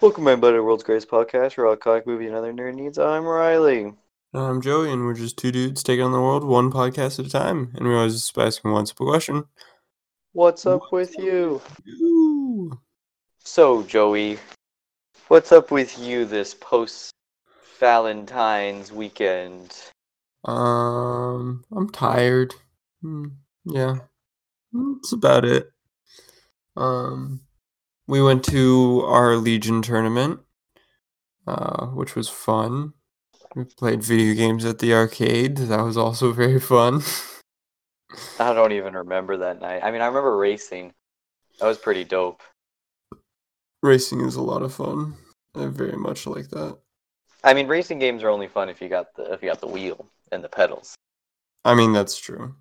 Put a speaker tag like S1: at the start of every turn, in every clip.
S1: Welcome, my buddy, World's Greatest Podcast, where all comic movie and other nerd needs. I'm Riley.
S2: I'm Joey, and we're just two dudes taking on the world one podcast at a time. And we always just asking one simple question.
S1: What's up with you?
S2: Ooh.
S1: So, Joey, what's up with you this post Valentine's weekend?
S2: Um, I'm tired. Hmm, yeah, that's about it. Um, we went to our Legion tournament, uh, which was fun. We played video games at the arcade. That was also very fun.
S1: I don't even remember that night. I mean, I remember racing. That was pretty dope.
S2: Racing is a lot of fun. I very much like that.
S1: I mean, racing games are only fun if you got the if you got the wheel and the pedals.
S2: I mean, that's true.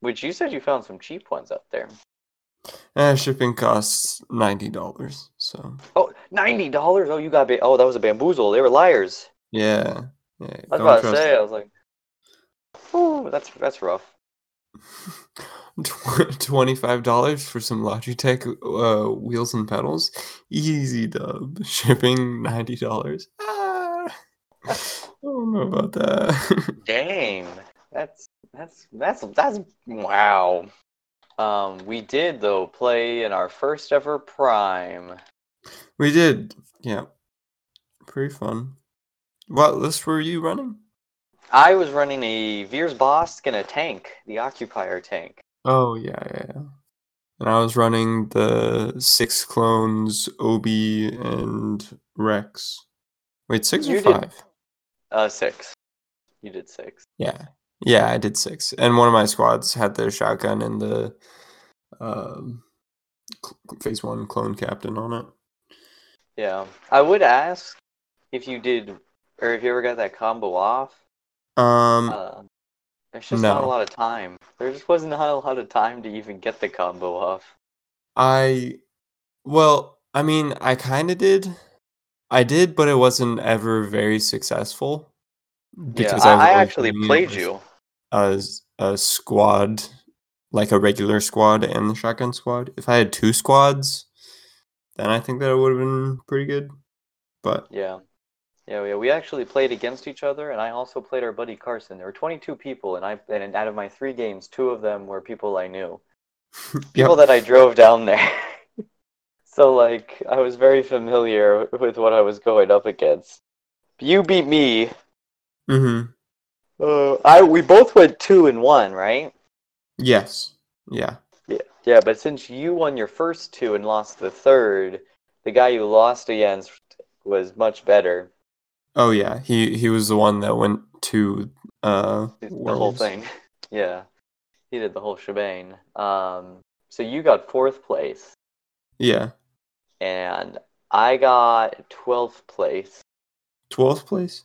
S1: Which you said you found some cheap ones out there.
S2: Eh, shipping costs ninety dollars. So
S1: Oh, ninety dollars. Oh, you got ba- oh, that was a bamboozle. They were liars.
S2: yeah, yeah.
S1: I was about to say. I was like, oh, that's that's rough.
S2: Twenty-five dollars for some Logitech uh, wheels and pedals. Easy dub. Shipping ninety dollars. Ah, I don't know about that.
S1: Dang, that's that's that's that's wow. Um, we did though play in our first ever prime.
S2: we did. Yeah, pretty fun. What list were you running?
S1: I was running a Veers Bossk and a tank, the Occupier tank.
S2: Oh yeah, yeah, yeah. And I was running the six clones, Obi and Rex. Wait, six
S1: You
S2: or
S1: did-
S2: five?
S1: Uh, six. You did six.
S2: Yeah, yeah, I did six, and one of my squads had the shotgun and the um, phase one clone captain on it.
S1: Yeah, I would ask if you did, or if you ever got that combo off.
S2: Um,
S1: Uh, there's just not a lot of time. There just wasn't a lot of time to even get the combo off.
S2: I, well, I mean, I kind of did. I did, but it wasn't ever very successful.
S1: Yeah,
S2: was
S1: I, I actually played you.
S2: A, a squad, like a regular squad and the shotgun squad. If I had two squads, then I think that it would have been pretty good. But
S1: Yeah. Yeah, yeah, we actually played against each other, and I also played our buddy Carson. There were 22 people, and I and out of my three games, two of them were people I knew, people
S2: Yep.
S1: that I drove down there. so like, I was very familiar with what I was going up against. You beat me.
S2: Mm-hmm.
S1: Uh, I we both went two and one, right?
S2: Yes. Yeah.
S1: Yeah, yeah, but since you won your first two and lost the third, the guy you lost against was much better.
S2: Oh yeah. He he was the one that went to uh
S1: the whole thing. Yeah, he did the whole shebang. Um, so you got fourth place,
S2: Yeah.
S1: and I got twelfth place.
S2: Twelfth place.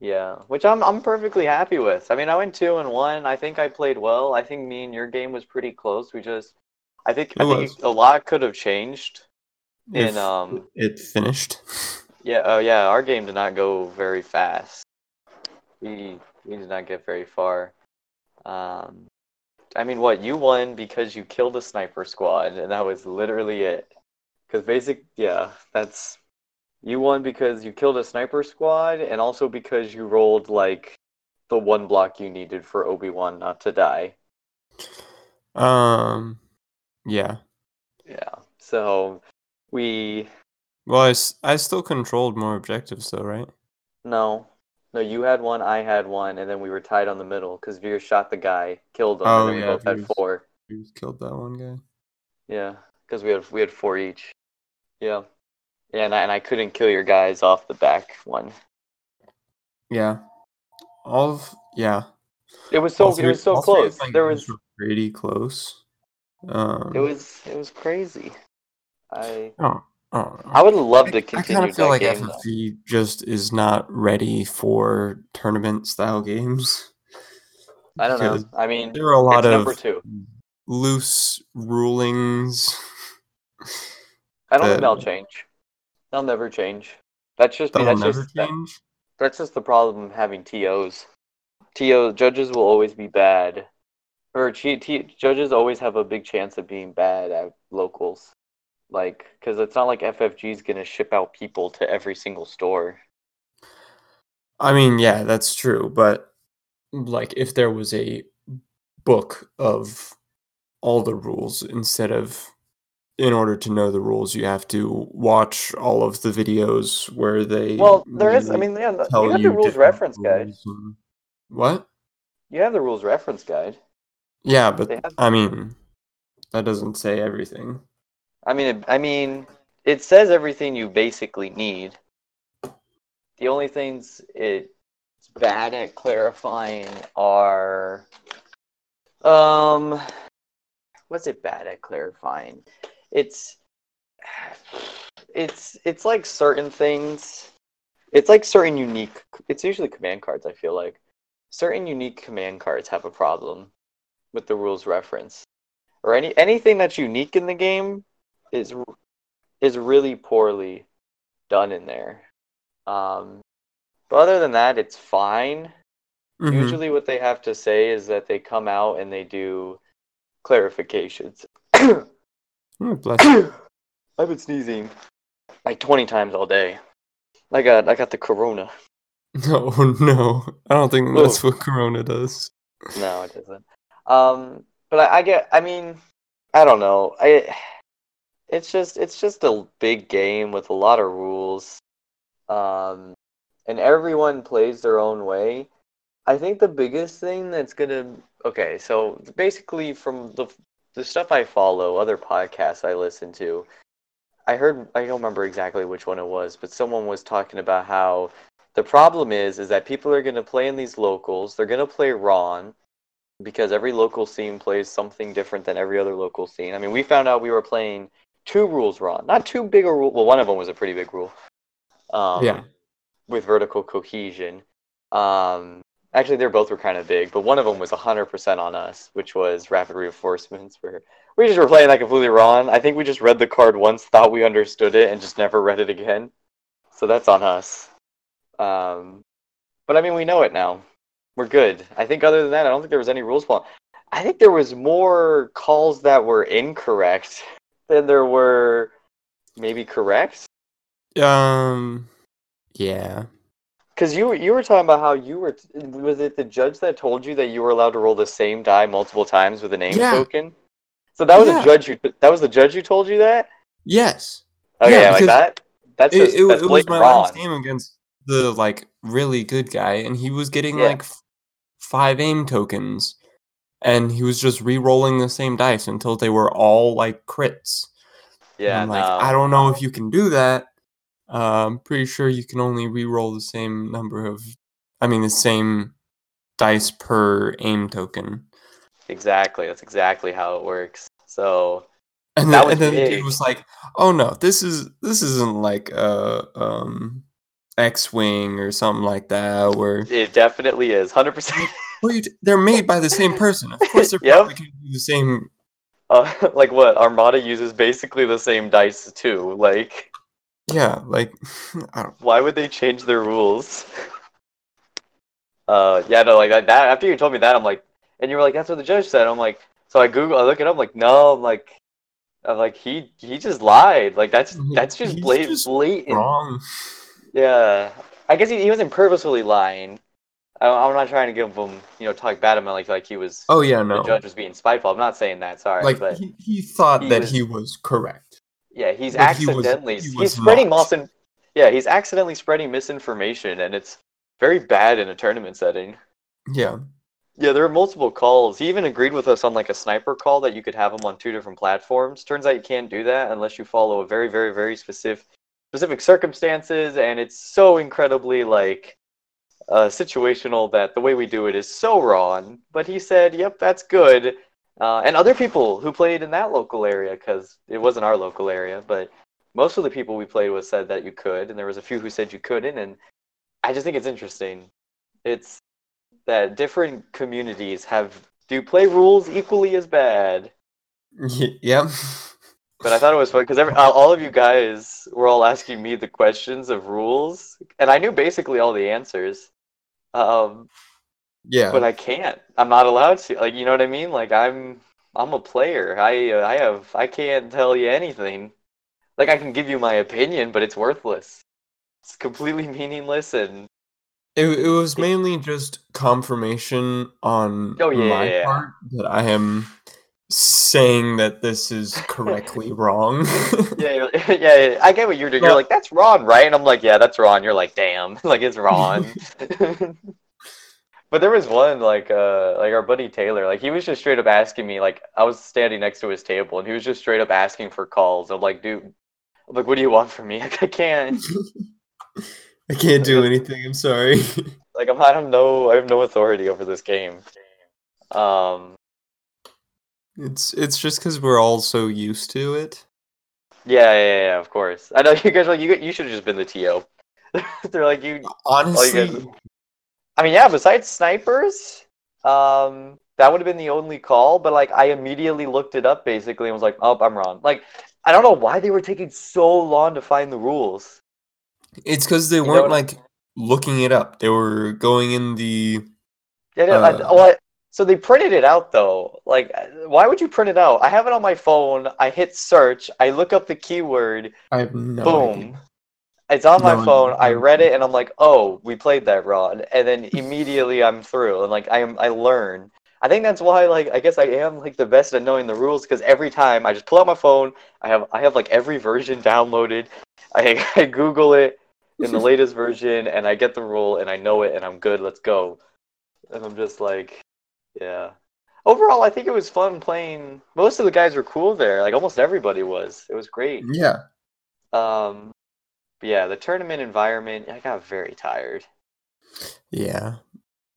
S1: Yeah, which I'm I'm perfectly happy with. I mean, I went two and one. I think I played well. I think me and your game was pretty close. We just, I think I think
S2: was.
S1: a lot could have changed.
S2: If
S1: In um,
S2: it finished.
S1: Yeah, oh yeah, our game did not go very fast. We we did not get very far. Um, I mean, what you won because you killed a sniper squad, and that was literally it. Because basic, yeah, that's you won because you killed a sniper squad, and also because you rolled like the one block you needed for Obi Wan not to die.
S2: Um. Yeah.
S1: Yeah, so we
S2: Well, I, s- I still controlled more objectives though, right?
S1: no. No, you had one, I had one, and then we were tied on the middle because Veer shot the guy, killed him,
S2: Oh,
S1: and then we
S2: yeah,
S1: both had four.
S2: You killed that one guy.
S1: Yeah, because we had we had four each. Yeah, yeah, and I, and I couldn't kill your guys off the back one.
S2: Yeah. All of yeah.
S1: It was so
S2: all
S1: it was so close.
S2: my
S1: There was
S2: pretty close. Um.
S1: it was it was crazy. I
S2: Oh. Oh.
S1: I would love
S2: I,
S1: to
S2: I
S1: continue
S2: kind of feel like
S1: game. though.
S2: Just is not ready for tournament style games.
S1: I don't know. I mean,
S2: There are a lot of
S1: two.
S2: loose rulings.
S1: I don't think they'll change. They'll never change. That's just
S2: That'll
S1: that's
S2: never
S1: just that-
S2: change.
S1: that's just the problem of having TOs. TO judges will always be bad, or T, T, judges always have a big chance of being bad at locals. Like, because it's not like FFG is gonna ship out people to every single store.
S2: I mean, yeah, that's true, but like if there was a book of all the rules instead of in order to know the rules you have to watch all of the videos where they
S1: Well, there is. I mean, yeah, you have the rules reference guide.
S2: rules What?
S1: You have the rules reference guide.
S2: Yeah, but
S1: have-
S2: I mean, that doesn't say everything.
S1: I mean, it, I mean, it says everything you basically need. The only things it's bad at clarifying are, um, what's it bad at clarifying? It's, it's, it's like certain things. It's like certain unique. It's usually command cards. I feel like certain unique command cards have a problem with the rules reference, or any anything that's unique in the game is is really poorly done in there. Um, but other than that, it's fine.
S2: Mhm.
S1: Usually, what they have to say is that they come out and they do clarifications.
S2: Oh, bless you.
S1: I've been sneezing like twenty times all day. I got I got the corona.
S2: No, no. I don't think that's what Corona does.
S1: No, it doesn't. Um, but I, I get. I mean, I don't know. I. It's just it's just a big game with a lot of rules, um, and everyone plays their own way. I think the biggest thing that's gonna okay, so basically from the the stuff I follow, other podcasts I listen to, I heard I don't remember exactly which one it was, but someone was talking about how the problem is is that people are gonna play in these locals, they're gonna play Ron, because every local scene plays something different than every other local scene. I mean, we found out we were playing two rules Ron, not too big a rule. Well, one of them was a pretty big rule. Um,
S2: Yeah.
S1: With vertical cohesion. Um, actually, they're both were kind of big, but one of them was 100% on us, which was rapid reinforcements. Where we just were playing that completely wrong. I think we just read the card once, thought we understood it, and just never read it again. So that's on us. Um, but I mean, we know it now. We're good. I think other than that, I don't think there was any rules flaw. I think there was more calls that were incorrect than there were maybe correct.
S2: Um, yeah.
S1: Because you were you were talking about how you were was it the judge that told you that you were allowed to roll the same die multiple times with an aim
S2: Yeah.
S1: token? So that was
S2: Yeah.
S1: a judge who that was the judge who told you that.
S2: Yes.
S1: Okay,
S2: Yeah,
S1: like that. That's
S2: It,
S1: just
S2: it,
S1: that's
S2: it was my
S1: wrong.
S2: last game against the like really good guy, and he was getting
S1: Yeah.
S2: like f- five aim tokens, and he was just re-rolling the same dice until they were all like crits. And
S1: Yeah,
S2: I'm like,
S1: no.
S2: I don't know if you can do that. Uh, I'm pretty sure you can only re-roll the same number of, I mean, the same dice per aim token.
S1: Exactly. That's exactly how it works. So
S2: And
S1: That
S2: then,
S1: was
S2: and then the dude was like, "Oh no, this is this isn't like a um X-wing or something like that, where
S1: it definitely is, hundred percent.
S2: well, t- they're made by the same person. Of course, they're
S1: Yep.
S2: probably going to do the same.
S1: Uh, like what Armada uses basically the same dice too. Like,
S2: Yeah, like I don't.
S1: why would they change their rules? Uh, yeah, no, like that. After you told me that, I'm like, and you were like, that's what the judge said. I'm like, so I Google, I look it up, like, no, I'm like, I'm like, he he just lied. Like that's that's just
S2: he's
S1: blatant,
S2: just
S1: blatant.
S2: Wrong.
S1: Yeah, I guess he, he wasn't purposefully lying. I, I'm not trying to give him, you know, talk bad about him like like he was.
S2: Oh yeah,
S1: The
S2: no.
S1: judge was being spiteful. I'm not saying that. Sorry,
S2: Like
S1: but
S2: he, he thought
S1: he
S2: that
S1: was-
S2: he was correct.
S1: Yeah, he's
S2: but he was-
S1: accidentally
S2: he
S1: he's
S2: was
S1: spreading
S2: not.
S1: misin. Yeah, he's accidentally spreading misinformation, and it's very bad in a tournament setting.
S2: Yeah.
S1: Yeah, there are multiple calls. He even agreed with us on like a sniper call that you could have them on two different platforms. Turns out you can't do that unless you follow a very, very, very specific specific circumstances, and it's so incredibly like uh, situational that the way we do it is so wrong. But he said, "Yep, that's good." Uh, and other people who played in that local area, because it wasn't our local area, but most of the people we played with said that you could, and there was a few who said you couldn't. And I just think it's interesting. It's that different communities have do play rules equally as bad.
S2: Y- Yep.
S1: But I thought it was fun because all of you guys were all asking me the questions of rules, and I knew basically all the answers. Um,
S2: yeah.
S1: but I can't. I'm not allowed to. Like, you know what I mean? Like, I'm I'm a player. I uh, I have I can't tell you anything. like I can give you my opinion, but it's worthless. It's completely meaningless and
S2: It, it was mainly just confirmation on
S1: Oh, yeah,
S2: my
S1: yeah,
S2: part that I am saying that this is correctly wrong.
S1: yeah, yeah, yeah, I get what you're doing. You're like, that's wrong, right? And I'm like, yeah, that's wrong. You're like, damn, like it's Ron. But there was one like uh like our buddy Taylor, like he was just straight up asking me, like I was standing next to his table and he was just straight up asking for calls. I'm like, dude, I'm like, what do you want from me? Like I can't.
S2: I can't do anything. I'm sorry.
S1: Like I'm I don't know I have no authority over this game. Um
S2: It's it's just because we're all so used to it.
S1: yeah, yeah, yeah, of course. I know you guys are like you you should have just been the TO. They're like you
S2: Honestly,
S1: guys- I mean, yeah, besides snipers, um, that would have been the only call, but like I immediately looked it up basically and was like, oh, I'm wrong. Like, I don't know why they were taking so long to find the rules.
S2: it's because they
S1: know
S2: weren't like looking it up. They were going in the.
S1: Yeah, I-
S2: Uh.
S1: well, I- so they printed it out though. Like, why would you print it out? I have it on my phone. I hit search. I look up the keyword.
S2: I have no
S1: boom.
S2: idea.
S1: It's on my
S2: No,
S1: phone. I read it and I'm like, oh, we played that wrong. And then immediately I'm through and like I am I learn. I think that's why like I guess I am like the best at knowing the rules because every time I just pull out my phone, I have I have like every version downloaded. I, I Google it in the latest version and I get the rule and I know it and I'm good. Let's go. And I'm just like, yeah. Overall, I think it was fun playing. Most of the guys were cool there. Like almost everybody was. It was great.
S2: Yeah.
S1: Um, but yeah, the tournament environment, I got very tired.
S2: Yeah.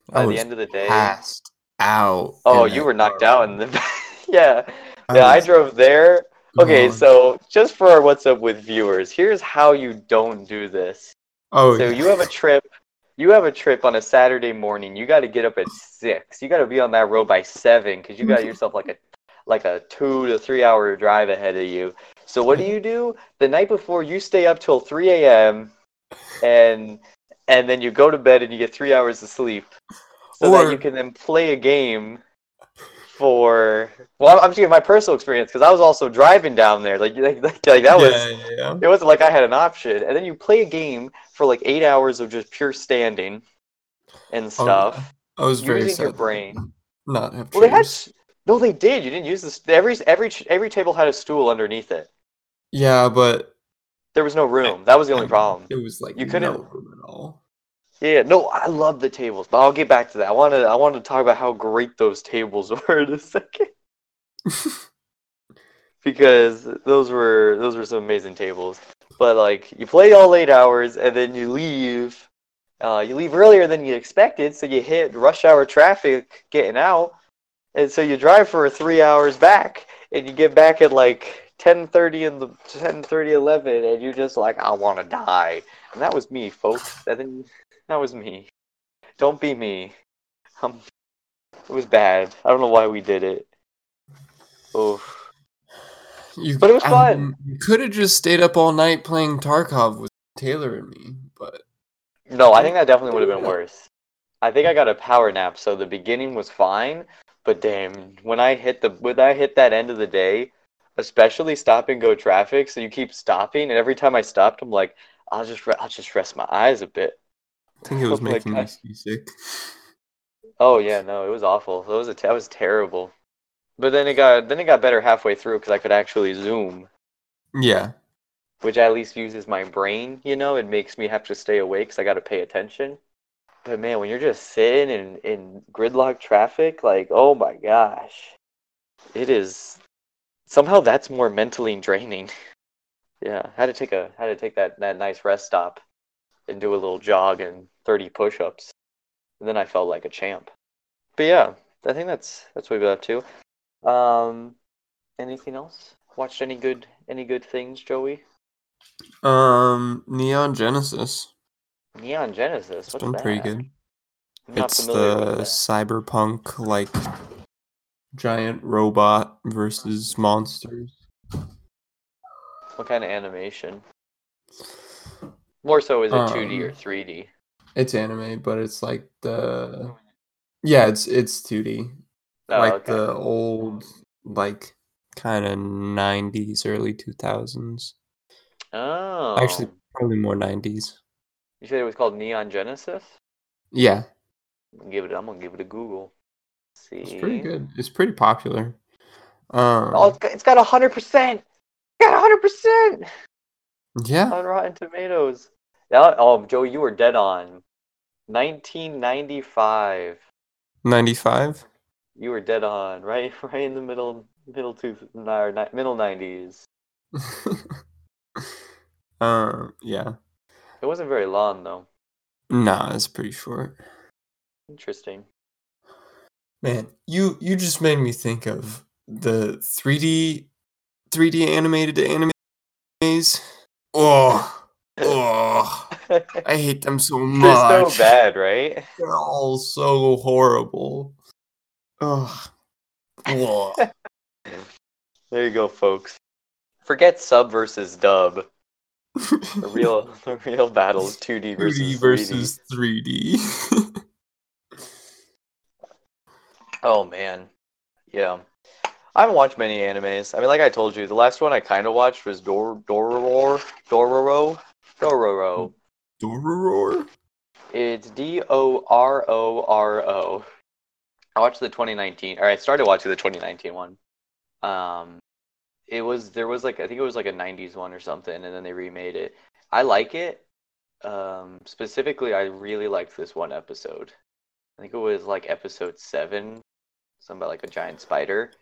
S1: By
S2: I
S1: the end of the day,
S2: passed out.
S1: oh, you were knocked
S2: car.
S1: out in the yeah. Yeah, I drove there. Okay,
S2: gone.
S1: so just for our what's up with viewers, here's how you don't do this.
S2: Oh,
S1: So
S2: yeah.
S1: you have a trip, you have a trip on a Saturday morning. You got to get up at six. You got to be on that road by seven because you got mm-hmm. yourself like a like a two to three hour drive ahead of you. So what do you do the night before? You stay up till three a.m. and and then you go to bed and you get three hours of sleep, so that you can then play a game for. Well, I'm just giving my personal experience because I was also driving down there. Like like, like, like that was
S2: yeah, yeah,
S1: it wasn't like I had an option. And then you play a game for like eight hours of just pure standing and
S2: Oh,
S1: stuff.
S2: I was very
S1: using your brain.
S2: Not have
S1: Well, they had. No, they did. You didn't use this. Every every every table had a stool underneath it.
S2: Yeah, but
S1: There was no room. That was the only problem.
S2: It was like
S1: You couldn't-
S2: no room at all.
S1: Yeah, no, I love the tables, but I'll get back to that. I wanted I wanted to talk about how great those tables were in a second because those were those were some amazing tables. But like you play all eight hours and then you leave. Uh, you leave earlier than you expected, so you hit rush hour traffic getting out, and so you drive for three hours back, and you get back at like 10:30 in the 10:30 11, and you're just like, I want to die. And that was me, folks. And then that was me. Don't be me. Um, it was bad. I don't know why we did it. Oh,
S2: You,
S1: But it was fun.
S2: you could have just stayed up all night playing Tarkov with Taylor and me, but
S1: no, I think that definitely would have been worse. I think I got a power nap, so the beginning was fine. But damn, when I hit the when I hit that end of the day, especially stop and go traffic, so you keep stopping, and every time I stopped, I'm like, I'll just re- I'll just rest my eyes a bit.
S2: I think it was making me
S1: God.
S2: seasick.
S1: Oh yeah, no, it was awful. It was a that was terrible. But then it got then it got better halfway through because I could actually zoom,
S2: Yeah,
S1: which at least uses my brain. You know, it makes me have to stay awake because I got to pay attention. But man, when you're just sitting in in gridlock traffic, like oh my gosh, it is somehow that's more mentally draining. Yeah, had to take a had to take that that nice rest stop and do a little jog and 30 push-ups. And then I felt like a champ. But yeah, I think that's that's what we got up to. Um, anything else? Watched any good any good things, Joey?
S2: um, Neon Genesis.
S1: Neon Genesis.
S2: It's
S1: What's
S2: been
S1: that?
S2: pretty good.
S1: I'm
S2: It's the cyberpunk like giant robot versus monsters.
S1: What kind of animation? More so, is it 2D or
S2: Um,
S1: 3D?
S2: It's anime, but it's like the yeah, it's it's 2D.
S1: Oh,
S2: like
S1: okay.
S2: the old like kind of 90s early 2000s
S1: Oh,
S2: Actually, probably more 90s.
S1: You said it was called Neon Genesis.
S2: Yeah,
S1: give it. I'm gonna give it a Google. see,
S2: it's pretty good. It's pretty popular. Um,
S1: Oh, it's got, it's hundred percent. Got hundred percent
S2: yeah,
S1: on Rotten Tomatoes. Yeah. Oh, Joe, you were dead on. 1995.
S2: 95.
S1: You were dead on. Right, right in the middle, middle two, or middle 90s.
S2: um, yeah.
S1: It wasn't very long though.
S2: Nah, it's pretty short.
S1: Interesting.
S2: Man, you you just made me think of the 3D 3D animated animes. Oh, oh, I hate them so much.
S1: They're so bad, right?
S2: They're all so horrible. Oh. Ugh.
S1: There you go, folks. Forget sub versus dub. The real, the real battle is 2D versus
S2: 2D
S1: 3D.
S2: 3D.
S1: Oh man, yeah. I haven't watched many animes. I mean, like I told you, the last one I kind of watched was Dor Dororo Dororo Dororo.
S2: Dororo?
S1: It's D O R O R O. I watched the 2019, or I started watching the 2019 one. Um, it was there was like I think it was like a 90s one or something, and then they remade it. I like it. Um, specifically, I really liked this one episode. I think it was like episode seven, something about like a giant spider.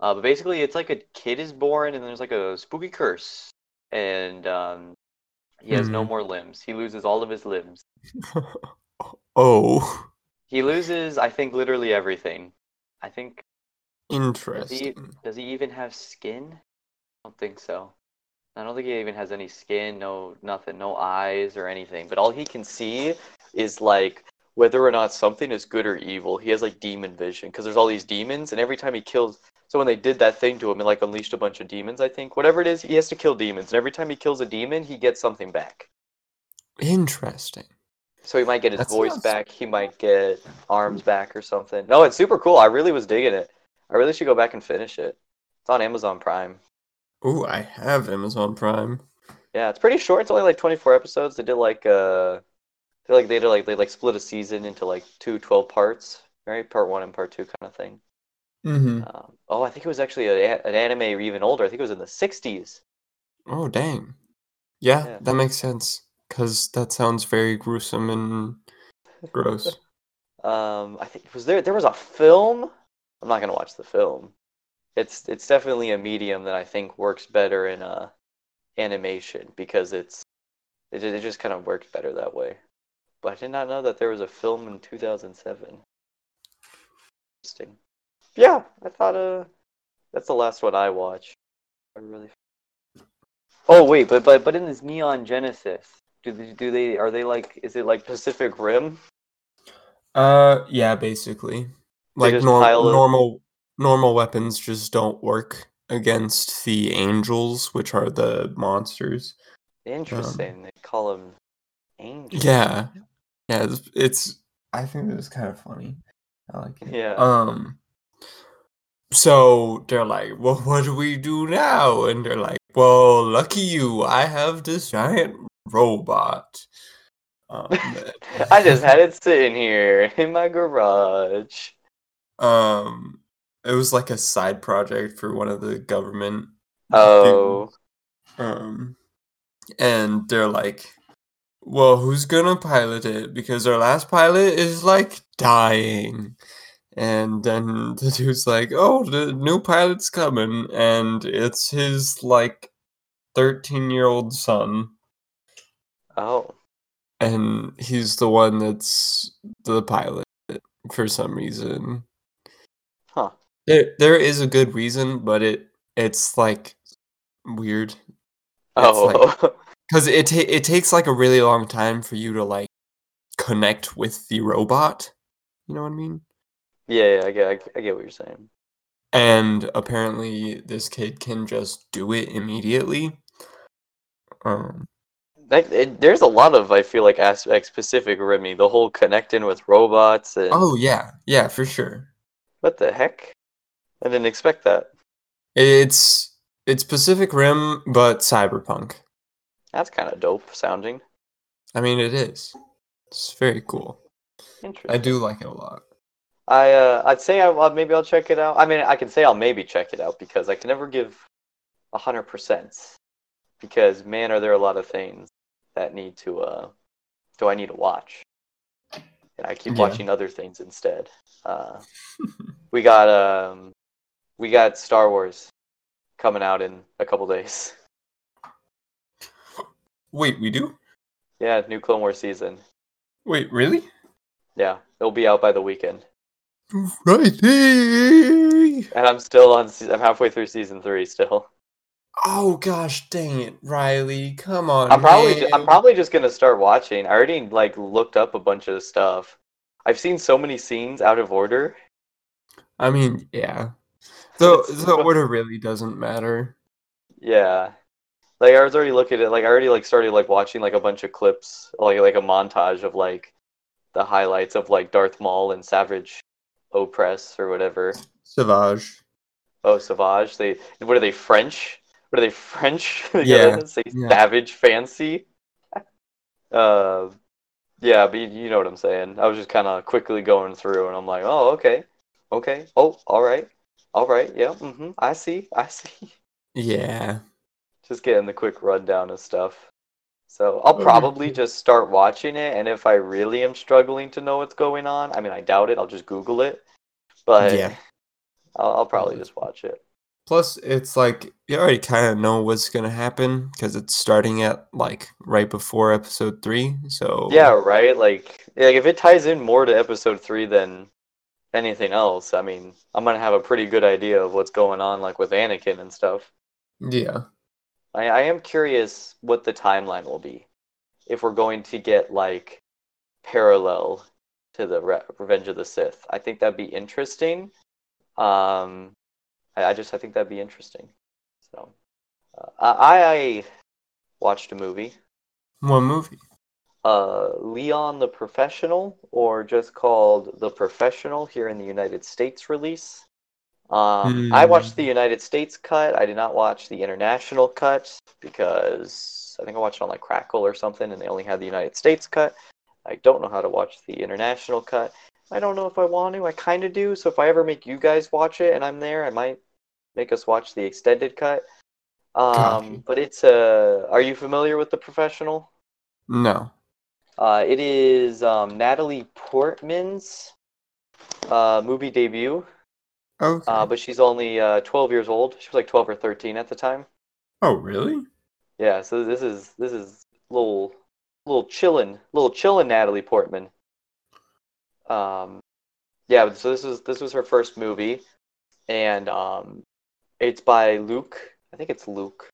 S1: Uh, but basically, it's like a kid is born, and there's like a spooky curse, and um, he has no
S2: Hmm.
S1: more limbs. He loses all of his limbs.
S2: oh,
S1: He loses, I think, literally everything. I think
S2: interesting.
S1: does he even have skin? I don't think so. I don't think he even has any skin, no nothing, no eyes or anything. But all he can see is like whether or not something is good or evil. He has like demon vision because there's all these demons, and every time he kills, so when they did that thing to him, it like unleashed a bunch of demons. I think whatever it is, he has to kill demons, and every time he kills a demon, he gets something back.
S2: Interesting.
S1: So he might get his voice back. He might get arms back or something. No, it's super cool. I really was digging it. I really should go back and finish it. It's on Amazon Prime.
S2: Oh, I have Amazon Prime.
S1: Yeah, it's pretty short. It's only like 24 episodes. They did like uh they like they did like they like split a season into like two 12 parts, right? Part 1 and part 2 kind of thing.
S2: Mm-hmm.
S1: Um, oh, I think it was actually a, an anime or even older. I think it was in the 60s.
S2: Oh, dang. Yeah,
S1: Yeah.
S2: that makes sense. Because that sounds very gruesome and gross.
S1: Um, I think was there there was a film. I'm not gonna watch the film. It's it's definitely a medium that I think works better in uh animation because it's it, it just kind of works better that way. But I did not know that there was a film in 2007. Interesting. Yeah, I thought uh that's the last one I watched. I really. Oh wait, but but but in this Neon Genesis, do they, do they are they like is it like Pacific Rim?
S2: Uh, yeah, basically. Like
S1: just
S2: nor-
S1: pile it-
S2: normal normal weapons just don't work against the angels, which are the monsters.
S1: Interesting. they call them angels.
S2: Yeah, yeah. It's, it's I think it was kind of funny. I like it.
S1: Yeah.
S2: Um. So they're like, "Well, what do we do now?" And they're like, "Well, lucky you, I have this giant robot." Um,
S1: I just had it sitting here in my garage.
S2: um, it was like a side project for one of the government.
S1: Oh,
S2: Um, and they're like, "Well, who's gonna pilot it? Because our last pilot is like dying." And then the dude's like, "Oh, the new pilot's coming, and it's his like thirteen-year-old son,
S1: oh,
S2: and he's the one that's the pilot for some reason. There, there is a good reason, but it it's like weird."
S1: Oh,
S2: because it ta- it takes like a really long time for you to like connect with the robot. You know what I mean?
S1: yeah, yeah. I get, I get- what you're saying.
S2: And apparently, this kid can just do it immediately. Um,
S1: Like, it, there's a lot of I feel like aspects specific Remy. The whole connecting with robots and
S2: oh yeah, yeah, for sure.
S1: what the heck? I didn't expect that.
S2: It's it's Pacific Rim, but cyberpunk.
S1: That's kind of dope sounding.
S2: I mean, it is. It's very cool.
S1: Interesting.
S2: I do like it a lot.
S1: I uh, I'd say I well, maybe I'll check it out. I mean, I can say I'll maybe check it out because I can never give a hundred percent. Because man, are there a lot of things that need to uh, do I need to watch? And I keep
S2: Yeah.
S1: watching other things instead. Uh, we got um, we got Star Wars coming out in a couple days.
S2: Wait, we do?
S1: Yeah, new Clone Wars season.
S2: Wait, really?
S1: Yeah, it'll be out by the weekend.
S2: Right.
S1: And I'm still on. I'm halfway through season three still.
S2: Oh gosh, dang it, Riley! Come on.
S1: I'm probably
S2: man.
S1: I'm probably just gonna start watching. I already like looked up a bunch of stuff. I've seen so many scenes out of order.
S2: I mean, yeah.
S1: It's-
S2: the order really doesn't matter.
S1: Yeah, like I was already looking at like I already like started like watching like a bunch of clips, like like a montage of like the highlights of like Darth Maul and Savage Opress or whatever.
S2: Savage.
S1: Oh, Savage. They what are they French? What are they French?
S2: Yeah,
S1: Say
S2: yeah.
S1: Savage Fancy. uh, yeah, but you know what I'm saying. I was just kind of quickly going through, and I'm like, oh, okay, okay, oh, all right, all right, yeah, mm-hmm, I see, I see.
S2: Yeah.
S1: just getting the quick rundown of stuff. So I'll
S2: Okay.
S1: probably just start watching it, and if I really am struggling to know what's going on, I mean, I doubt it. I'll just Google it, but
S2: Yeah.
S1: I'll, I'll probably just watch it.
S2: Plus, it's like you already kind of know what's gonna happen because it's starting at like right before episode three. So
S1: Yeah, right. Like, like if it ties in more to episode three than anything else, I mean, I'm gonna have a pretty good idea of what's going on, like with Anakin and stuff.
S2: yeah,
S1: I, I am curious what the timeline will be. If we're going to get like parallel to the Re- Revenge of the Sith, I think that'd be interesting. Um, I, I just I think that'd be interesting. So, uh, I, I watched a movie.
S2: one movie.
S1: Uh, Leon the Professional, or just called The Professional here in the United States release. Um, I
S2: Hmm.
S1: watched the United States cut. I did not watch the international cut because I think I watched it on like Crackle or something, and they only had the United States cut. I don't know how to watch the international cut. I don't know if I want to. I kind of do. So if I ever make you guys watch it and I'm there, I might make us watch the extended cut. Um, but it's uh, are you familiar with the professional?
S2: No.
S1: Uh, it is um, Natalie Portman's uh, movie debut,
S2: Okay.
S1: uh, but she's only uh, 12 years old. She was like 12 or 13 at the time.
S2: oh, really?
S1: Yeah, so this is this is little little chillin', little chillin' Natalie Portman. Um, yeah, so this is this was her first movie, and um, it's by Luke. I think it's Luc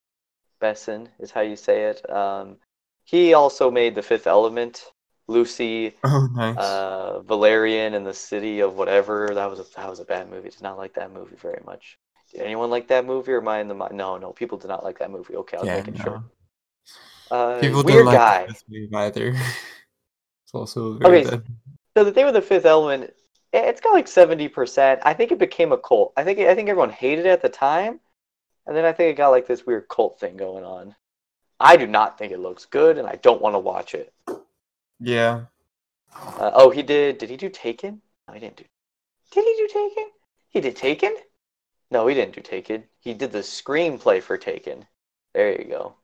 S1: Besson is how you say it. Um, he also made The Fifth Element, Lucy,
S2: Oh, nice.
S1: uh, Valerian and the City of whatever. That was a that was a bad movie. Did not like that movie very much. Did anyone like that movie, or am I in the no no? People did not like that movie. Okay, I was
S2: yeah,
S1: making sure.
S2: no.
S1: Uh,
S2: People
S1: weird
S2: like
S1: guy.
S2: either. it's also very
S1: Okay,
S2: bad.
S1: So the thing with the Fifth Element, it's got like seventy percent. I think it became a cult. I think I think everyone hated it at the time, and then I think it got like this weird cult thing going on. I do not think it looks good, and I don't want to watch it.
S2: Yeah.
S1: Uh, oh, he did. Did he do Taken? No, he didn't do. Did he do Taken? He did Taken? No, he didn't do Taken. He did the screenplay for Taken. There you go.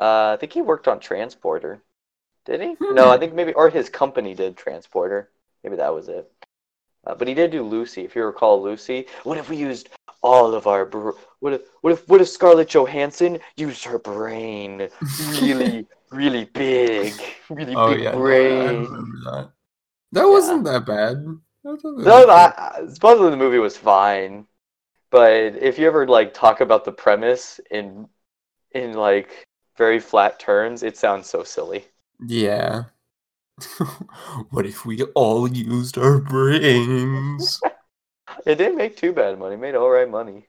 S1: Uh, I think he worked on Transporter. Did he?
S2: Hmm.
S1: No, I think maybe, or his company did Transporter. Maybe that was it. Uh, but he did do Lucy. If you recall Lucy, what if we used all of our? Br- what if what if what if Scarlett Johansson used her brain really really big, really
S2: Oh
S1: big
S2: yeah. no, I
S1: brain?
S2: remember that. That wasn't that bad. I thought that
S1: No,
S2: was
S1: I, I, supposedly the movie was fine, but if you ever like talk about the premise in in like very flat terms, it sounds so silly.
S2: Yeah. what if we all used our brains?
S1: It didn't make too bad money. It made all right money.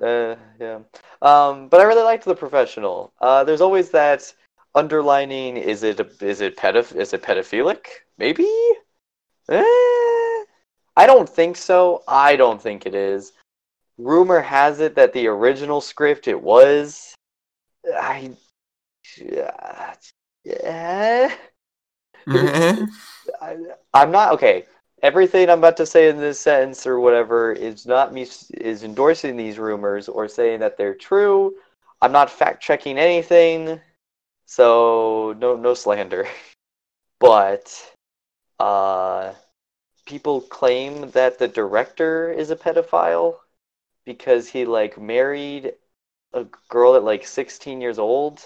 S1: Uh, yeah. Um, but I really liked the professional. Uh, there's always that underlining. Is it is it pedoph- is it pedophilic? Maybe. Eh, I don't think so. I don't think it is. Rumor has it that the original script it was, I yeah, yeah.
S2: Eh?
S1: I, I'm not okay. Everything I'm about to say in this sentence or whatever is not me is endorsing these rumors or saying that they're true. I'm not fact checking anything, so no no slander. But uh, people claim that the director is a pedophile because he like married a girl at like 16 years old.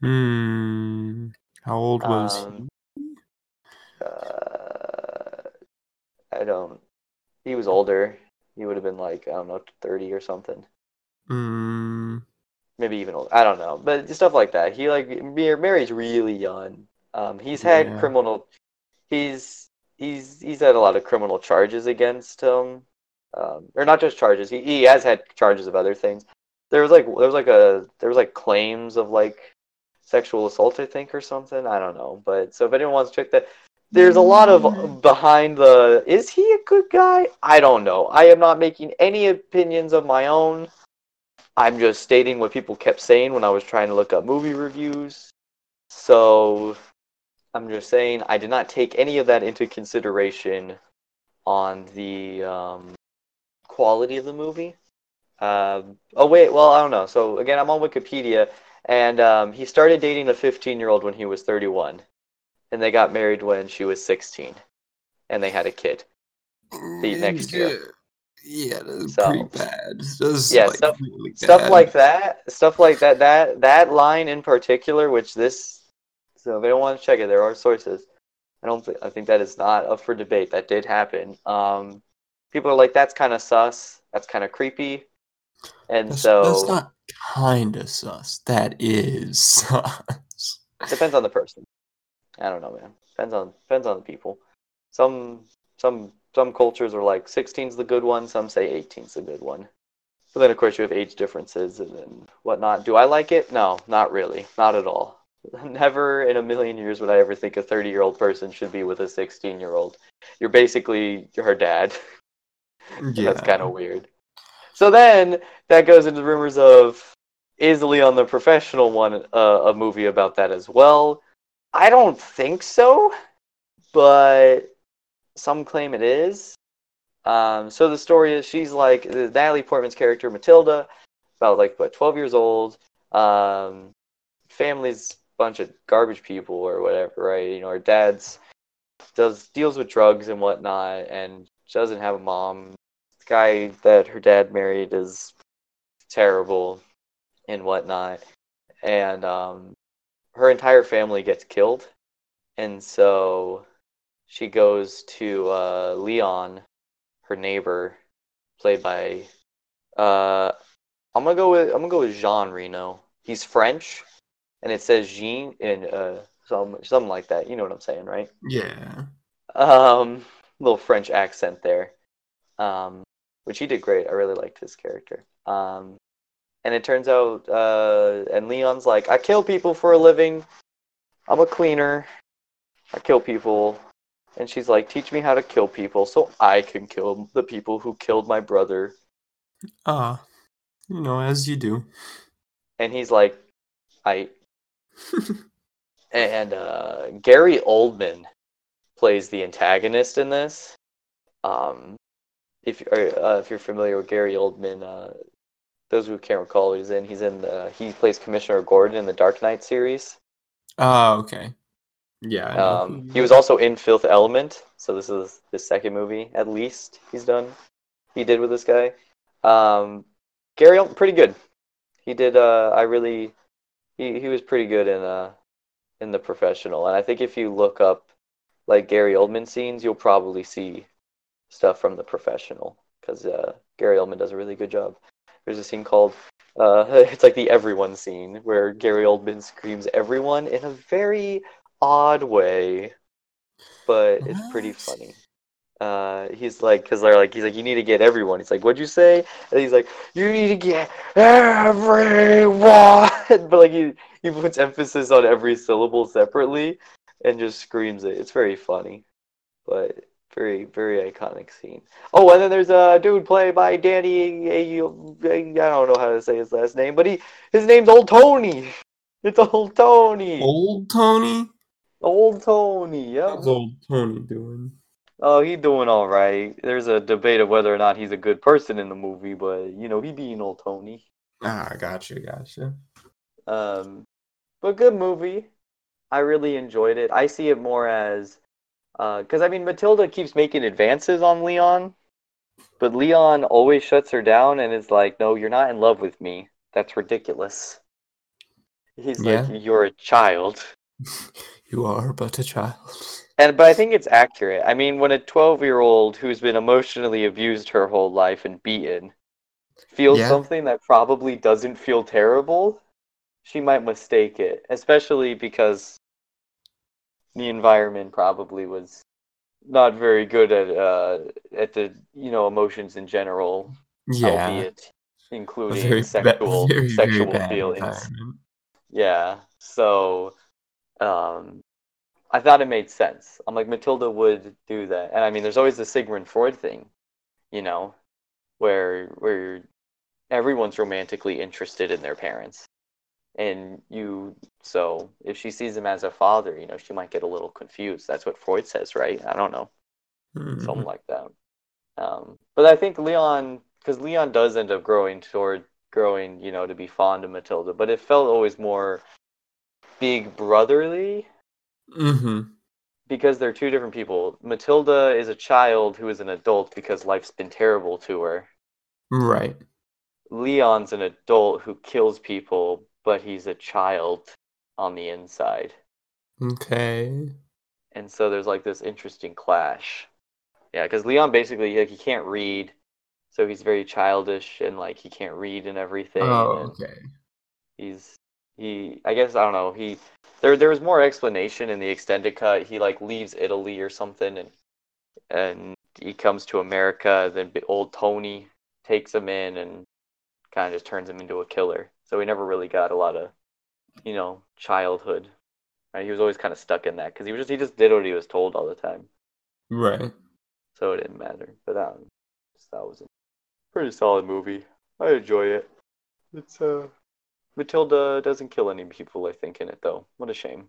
S2: Hmm. How old was
S1: Um, Uh, I don't. He was older. He would have been like I don't know, 30 or something.
S2: Hmm.
S1: maybe even old. I don't know, but stuff like that. He like marries really young. Um, he's had
S2: Yeah.
S1: criminal. He's he's he's had a lot of criminal charges against him, um, or not just charges. He he has had charges of other things. There was like there was like a there was like claims of like sexual assault, I think, or something. I don't know, but so if anyone wants to check that. There's a lot of behind the. Is he a good guy? I don't know. I am not making any opinions of my own. I'm just stating what people kept saying when I was trying to look up movie reviews. So I'm just saying I did not take any of that into consideration on the um, quality of the movie. Um oh wait, well I don't know. So again, I'm on Wikipedia, and um, he started dating a 15 year old when he was 31, and they got married when she was 16, and they had a kid. The next year.
S2: Yeah, that's
S1: So-
S2: pretty bad. Just
S1: Yeah,
S2: like,
S1: stuff-
S2: really
S1: stuff like that stuff like that that that line in particular which this so if anyone wants to check it there are sources i don't think i think that is not up for debate that did happen um people are like that's kind of sus that's kind of creepy and
S2: That's,
S1: so
S2: that's not kind of sus. That is sus.
S1: It depends on the person i don't know man. Depends on depends on the people. Some some some cultures are like 16's the good one some say 18's the good one. But then of course you have age differences and then whatnot. Do i like it? No not really. Not at all. Never in a million years would i ever think a 30 year old person should be with a 16 year old you're basically her dad.
S2: Yeah,
S1: that's kind of weird. So then that goes into rumors of is Leon the Professional one uh, a movie about that as well? I don't think so, but some claim it is. Um, so the story is she's like uh, Natalie Portman's character Matilda, about like what twelve years old. Um, family's bunch of garbage people or whatever, right? You know, her dad's does deals with drugs and whatnot, and she doesn't have a mom the guy that her dad married is terrible and whatnot. And um, her entire family gets killed. And so she goes to uh, Leon, her neighbor, played by uh, I'm gonna go with I'm gonna go with Jean Reno. He's French, and it says Jean in uh some something like that. You know what I'm saying, right?
S2: yeah.
S1: Um, little French accent there. Um, which he did great. I really liked his character. Um, and it turns out, uh, and Leon's like, I kill people for a living. I'm a cleaner. I kill people. And she's like, teach me how to kill people so I can kill the people who killed my brother.
S2: Ah, you know, as you do.
S1: And he's like, I. and uh, Gary Oldman plays the antagonist in this. Um, if uh, if you're familiar with Gary Oldman, uh, those who can't recall what he's in, he's in the he plays Commissioner Gordon in the Dark Knight series.
S2: Ah, okay. Yeah.
S1: Um, he was also in Fifth Element, so this is the second movie at least he's done. He did with this guy. Um, Gary Oldman, pretty good. He did. Uh, I really, he he was pretty good in uh in the professional, and I think if you look up like Gary Oldman scenes, you'll probably see stuff from the professional because uh, Gary Oldman does a really good job. There's a scene called uh, it's like the everyone scene where Gary Oldman screams everyone in a very odd way, but it's pretty funny. Uh, he's like, cause they're like, he's like, you need to get everyone. He's like, what'd you say? And he's like, you need to get everyone. but like he he puts emphasis on every syllable separately and just screams it. It's very funny, but Very, very iconic scene. Oh, and then there's a dude played by Danny. I don't know how to say his last name, but he his name's Old Tony. It's Old Tony.
S2: Old Tony.
S1: Old Tony. Yeah.
S2: How's old Tony doing?
S1: Oh, he doing all right. There's a debate of whether or not he's a good person in the movie, but you know, he being Old Tony.
S2: Ah, gotcha, gotcha.
S1: Um, but good movie. I really enjoyed it. I see it more as Uh, because I mean Matilda keeps making advances on Leon, but Leon always shuts her down and is like, "No, you're not in love with me. That's ridiculous." He's
S2: Yeah.
S1: like, "You're a child."
S2: You are but a child.
S1: And but I think it's accurate. I mean, when a 12-year-old who's been emotionally abused her whole life and beaten feels
S2: Yeah.
S1: something that probably doesn't feel terrible, she might mistake it, especially because the environment probably was not very good at uh at the, you know, emotions in general,
S2: Yeah.
S1: albeit including
S2: very, ba-
S1: sexual
S2: very,
S1: sexual
S2: very
S1: feelings. Yeah. So, um, I thought it made sense. I'm like Matilda would do that, and I mean, there's always the Sigmund Freud thing, you know, where where everyone's romantically interested in their parents, and you. So if she sees him as a father, you know, she might get a little confused. That's what Freud says, right? I don't know
S2: Mhm.
S1: something like that. Um, but I think Leon, because Leon does end up growing toward growing, you know, to be fond of Matilda, but it felt always more big brotherly
S2: mm-hmm.
S1: because they're two different people. Matilda is a child who is an adult because life's been terrible to her.
S2: Right.
S1: Leon's an adult who kills people, but he's a child on the inside.
S2: Okay.
S1: and so there's like this interesting clash. Yeah, because Leon basically like he can't read, so he's very childish and like he can't read and everything.
S2: Oh,
S1: and
S2: okay.
S1: he's he. I guess I don't know. He there there was more explanation in the extended cut. He like leaves Italy or something, and and he comes to America. Then old Tony takes him in and kind of just turns him into a killer. So he never really got a lot of, you know, childhood. Right? He was always kind of stuck in that because he was just he just did what he was told all the time,
S2: Right.
S1: so it didn't matter. But um, that was a pretty solid movie. I enjoy it. It's uh, Matilda doesn't kill any people. I think in it though. What a shame.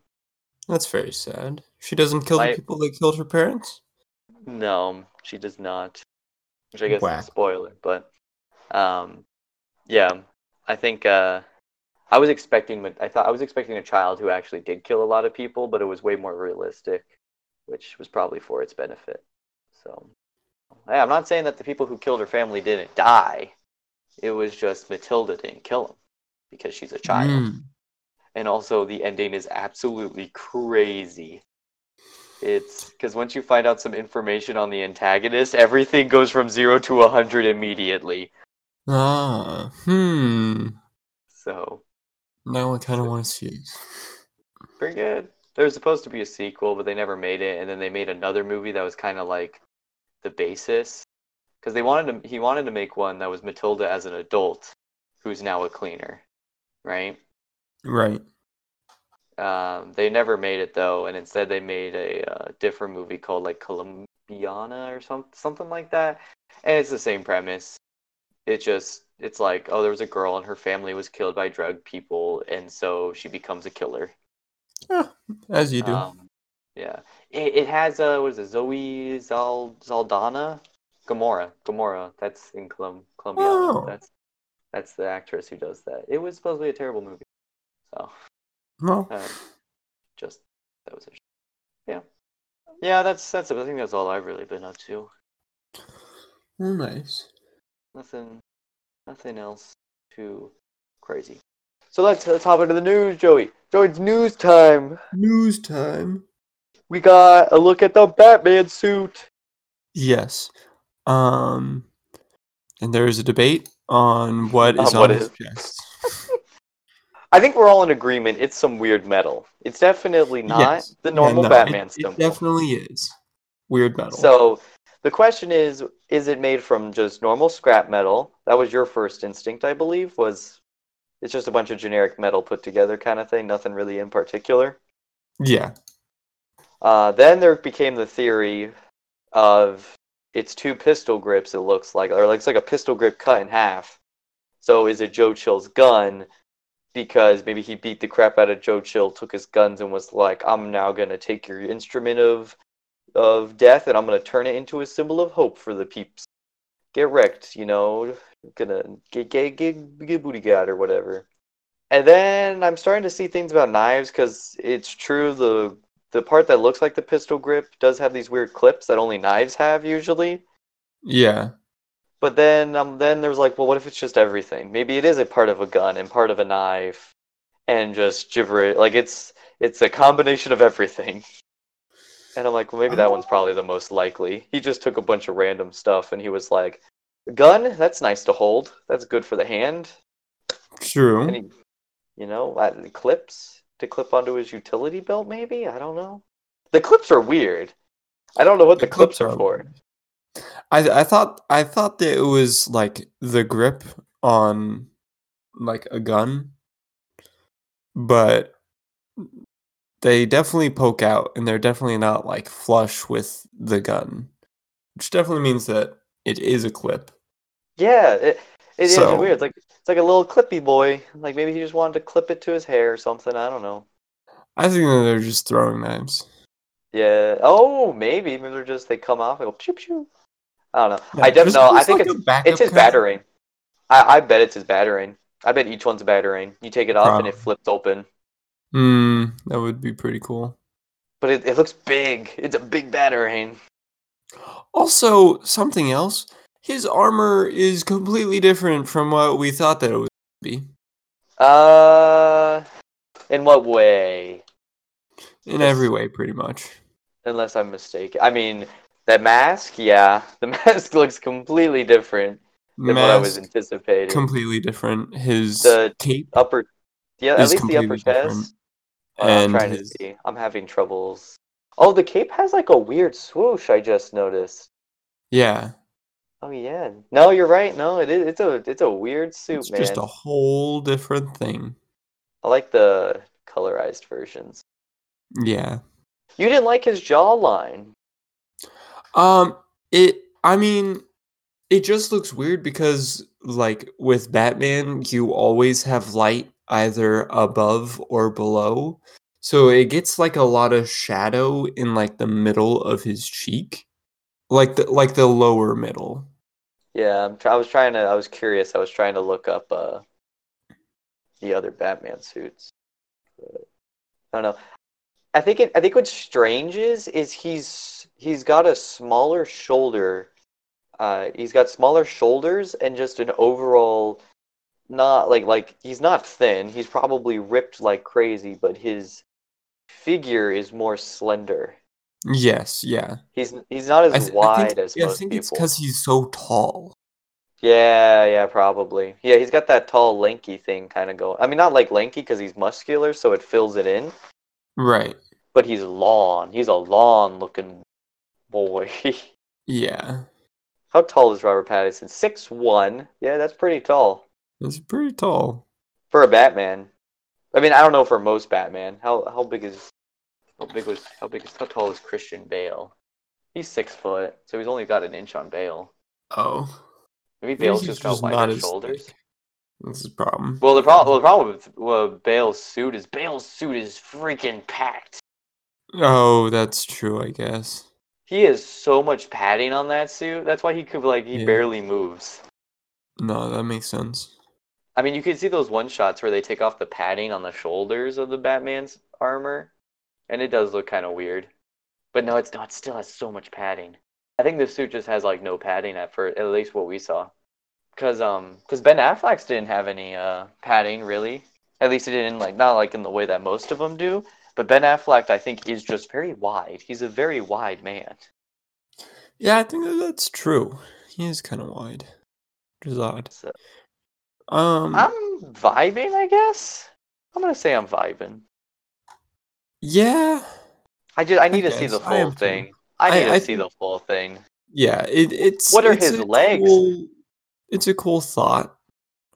S2: That's very sad. She doesn't kill
S1: I-
S2: the people that killed her parents?
S1: No, she does not. Which I guess
S2: Whack.
S1: is a spoiler, but um, yeah, I think uh, I was expecting. I thought I was expecting a child who actually did kill a lot of people, but it was way more realistic, which was probably for its benefit. So, yeah, I'm not saying that the people who killed her family didn't die. It was just Matilda didn't kill them because she's a child,
S2: Mm.
S1: and also the ending is absolutely crazy. It's because once you find out some information on the antagonist, everything goes from zero to a hundred immediately.
S2: Ah. Hmm.
S1: So
S2: Now I kind of want to see it.
S1: pretty good. There was supposed to be a sequel, but they never made it, and then they made another movie that was kind of like the basis because they wanted to. He wanted to make one that was Matilda as an adult, who's now a cleaner, right?
S2: Right.
S1: Um, they never made it though, and instead they made a uh, different movie called like Colombiana or some something like that. And it's the same premise. It just it's like oh, there was a girl and her family was killed by drug people, and so she becomes a killer.
S2: As you do.
S1: Um, yeah, it, it has a what is it, Zoe Zal Saldana, Gamora, Gamora. That's in Colum Colombiana.
S2: Oh.
S1: That's that's the actress who does that. It was supposed to be a terrible movie, so.
S2: no,
S1: Uh, just that was it. Yeah, yeah. That's that's. I think that's all I've really been up to.
S2: well, nice.
S1: Nothing, nothing else too crazy. So let's let's hop into the news, Joey. Joey, it's news time.
S2: News time.
S1: We got a look at the Batman suit.
S2: Yes. Um, and there is a debate on what is
S1: On what
S2: on his chest.
S1: I think we're all in agreement. It's some weird metal. It's definitely not
S2: Yes.
S1: the
S2: Yeah,
S1: normal
S2: no,
S1: Batman
S2: it,
S1: symbol.
S2: It definitely is. Weird metal.
S1: So the question is: Is it made from just normal scrap metal? That was your first instinct, I believe. Was it's just a bunch of generic metal put together, kind of thing. Nothing really in particular.
S2: yeah.
S1: Uh, then there became the theory of it's two pistol grips. It looks like, or looks like a pistol grip cut in half. So is it Joe Chill's gun? Because maybe he beat the crap out of Joe Chill, took his guns, and was like, "I'm now gonna take your instrument of of death, and I'm gonna turn it into a symbol of hope for the peeps. Get wrecked, you know, gonna get get get, get booty god or whatever." And then I'm starting to see things about knives because it's true the the part that looks like the pistol grip does have these weird clips that only knives have usually.
S2: Yeah.
S1: But then um then there's like, well, what if it's just everything? Maybe it is a part of a gun and part of a knife, and just gibberish. Like it's it's a combination of everything. And I'm like, well, maybe that one's probably the most likely. He just took a bunch of random stuff and he was like, gun, that's nice to hold. That's good for the hand.
S2: True.
S1: And he, you know, uh, clips to clip onto his utility belt, maybe? I don't know. The clips are weird. I don't know what the, clips, are for.
S2: I I thought I thought that it was like the grip on like a gun, but they definitely poke out, and they're definitely not like flush with the gun, which definitely means that it is a clip.
S1: Yeah, it, it is
S2: So-
S1: weird. It's like it's like a little clippy boy. Like maybe he just wanted to clip it to his hair or something. I don't know.
S2: I think that they're just throwing knives.
S1: Yeah. Oh, maybe. Maybe they're just they come off and go pew pew. I don't know.
S2: Yeah,
S1: I definitely know. I think
S2: like
S1: it's it's his
S2: kind
S1: batarang. I, I bet it's his batarang. I bet each one's a batarang. You take it off and it flips open.
S2: Hmm, that would be pretty cool.
S1: But it, it looks big. It's a big batarang.
S2: Also, something else. His armor is completely different from what we thought that it would be.
S1: Uh, in what way?
S2: In every way, pretty much.
S1: Unless I'm mistaken. I mean, that mask. Yeah, the mask looks completely different than what I was anticipating.
S2: completely different. His
S1: The
S2: cape
S1: upper, yeah, at least the upper
S2: different.
S1: chest. Uh, I'm trying
S2: his
S1: to see. I'm having troubles. Oh, the cape has like a weird swoosh. I just noticed.
S2: yeah,
S1: Oh yeah. No, you're right. No, it is. It's a it's a weird suit,
S2: it's
S1: man.
S2: just a whole different thing.
S1: I like the colorized versions.
S2: Yeah.
S1: You didn't like his jawline.
S2: Um it I mean it just looks weird because like with Batman you always have light either above or below. So it gets like a lot of shadow in like the middle of his cheek. Like the like the lower middle.
S1: Yeah, I'm try- I was trying to. I was curious. I was trying to look up uh, the other Batman suits. But, I don't know. I think it. I think what's strange is is he's he's got a smaller shoulder. Uh, he's got smaller shoulders and just an overall, not like like he's not thin. He's probably ripped like crazy, but his figure is more slender.
S2: Yes, yeah.
S1: He's he's not as
S2: th-
S1: wide
S2: think,
S1: as
S2: yeah, I
S1: most
S2: think
S1: people.
S2: it's because he's so tall.
S1: Yeah, yeah, probably. Yeah, he's got that tall, lanky thing kind of going. I mean, not like lanky because he's muscular, so it fills it in.
S2: Right.
S1: But he's long. He's a long-looking boy.
S2: Yeah.
S1: How tall is Robert Pattinson? Six one. Yeah, that's pretty tall
S2: It's pretty tall.
S1: for a Batman. I mean, I don't know for most Batman. How how big is how big was how big is how tall is Christian Bale? He's six foot, so he's only got an inch on Bale.
S2: Oh.
S1: Maybe Bale's just got wider shoulders.
S2: thick. That's the problem.
S1: Well, the problem, well, the problem with well, Bale's suit is Bale's suit is freaking packed.
S2: Oh, that's true, I guess.
S1: He has so much padding on that suit. That's why he could like he
S2: Yeah.
S1: barely moves.
S2: No, that makes sense.
S1: I mean, you can see those one shots where they take off the padding on the shoulders of the Batman's armor, and it does look kind of weird. But no, it's not. It still has so much padding. I think the suit just has like no padding at first, at least what we saw. Cause um, cause Ben Affleck's didn't have any uh padding really. At least it didn't like not like in the way that most of them do. But Ben Affleck, I think, is just very wide. He's a very wide man.
S2: Yeah, I think that's true. He is kind of wide. Which is odd.
S1: So
S2: Um,
S1: I'm vibing, I guess. I'm gonna say I'm vibing.
S2: yeah,
S1: I just I need to see the full
S2: too.
S1: thing. I
S2: I-
S1: need to
S2: I
S1: see the full thing.
S2: yeah. It, it's
S1: What are
S2: it's
S1: his legs?
S2: cool- it's a cool thought.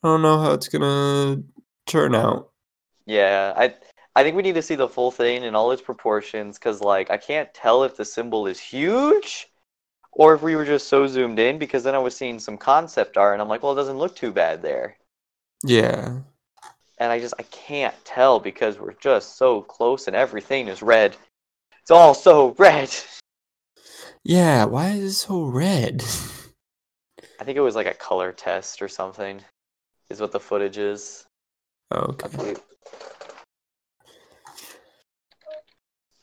S2: I don't know how it's gonna turn out.
S1: Yeah, I I think we need to see the full thing in all its proportions because like I can't tell if the symbol is huge or if we were just so zoomed in because then I was seeing some concept art and I'm like, well, it doesn't look too bad there.
S2: Yeah.
S1: And I just I can't tell because we're just so close and everything is red. It's all so red.
S2: Yeah, why is it so red?
S1: I think it was like a color test or something. Is what the footage is.
S2: Okay.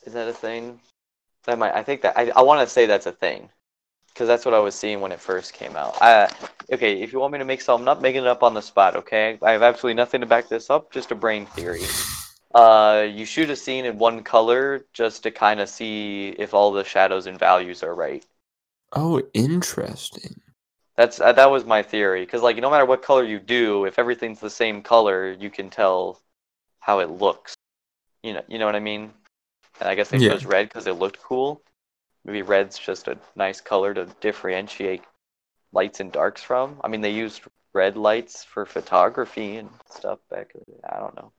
S1: Is that a thing? That might. I think that I. I want to say that's a thing, because that's what I was seeing when it first came out. I, okay, if you want me to make something up, making it up on the spot. Okay, I have absolutely nothing to back this up. Just a brain theory. Uh, you shoot a scene in one color just to kind of see if all the shadows and values are right.
S2: Oh, interesting.
S1: That's uh, that was my theory. Because like no matter what color you do, if everything's the same color, you can tell how it looks. You know, you know what I mean. And I guess they
S2: Yeah.
S1: chose red because it looked cool. Maybe red's just a nice color to differentiate lights and darks from. I mean, they used red lights for photography and stuff back. in the day. I don't know.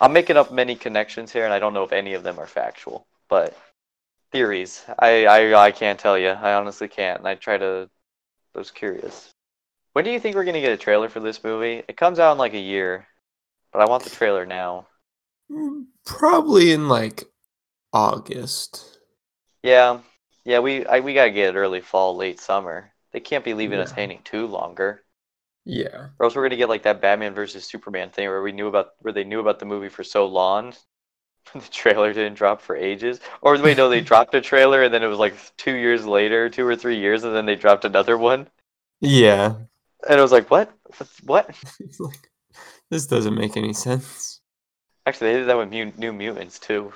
S1: I'm making up many connections here, and I don't know if any of them are factual. But theories, I I, I can't tell you. I honestly can't. And I try to. I was curious. When do you think we're gonna get a trailer for this movie? It comes out in like a year, but I want the trailer now.
S2: Mm, Probably in like August.
S1: Yeah, yeah. We I, we gotta get it early fall, late summer. They can't be leaving us hanging too longer,
S2: Yeah.
S1: or else we're gonna get like that Batman versus Superman thing where we knew about where they knew about the movie for so long. The trailer didn't drop for ages. Or wait, no, they dropped a trailer and then it was like two years later, two or three years, and then they dropped another one.
S2: Yeah.
S1: And it was like, what? What?
S2: It's like this doesn't make any sense.
S1: Actually, they did that with New Mutants too.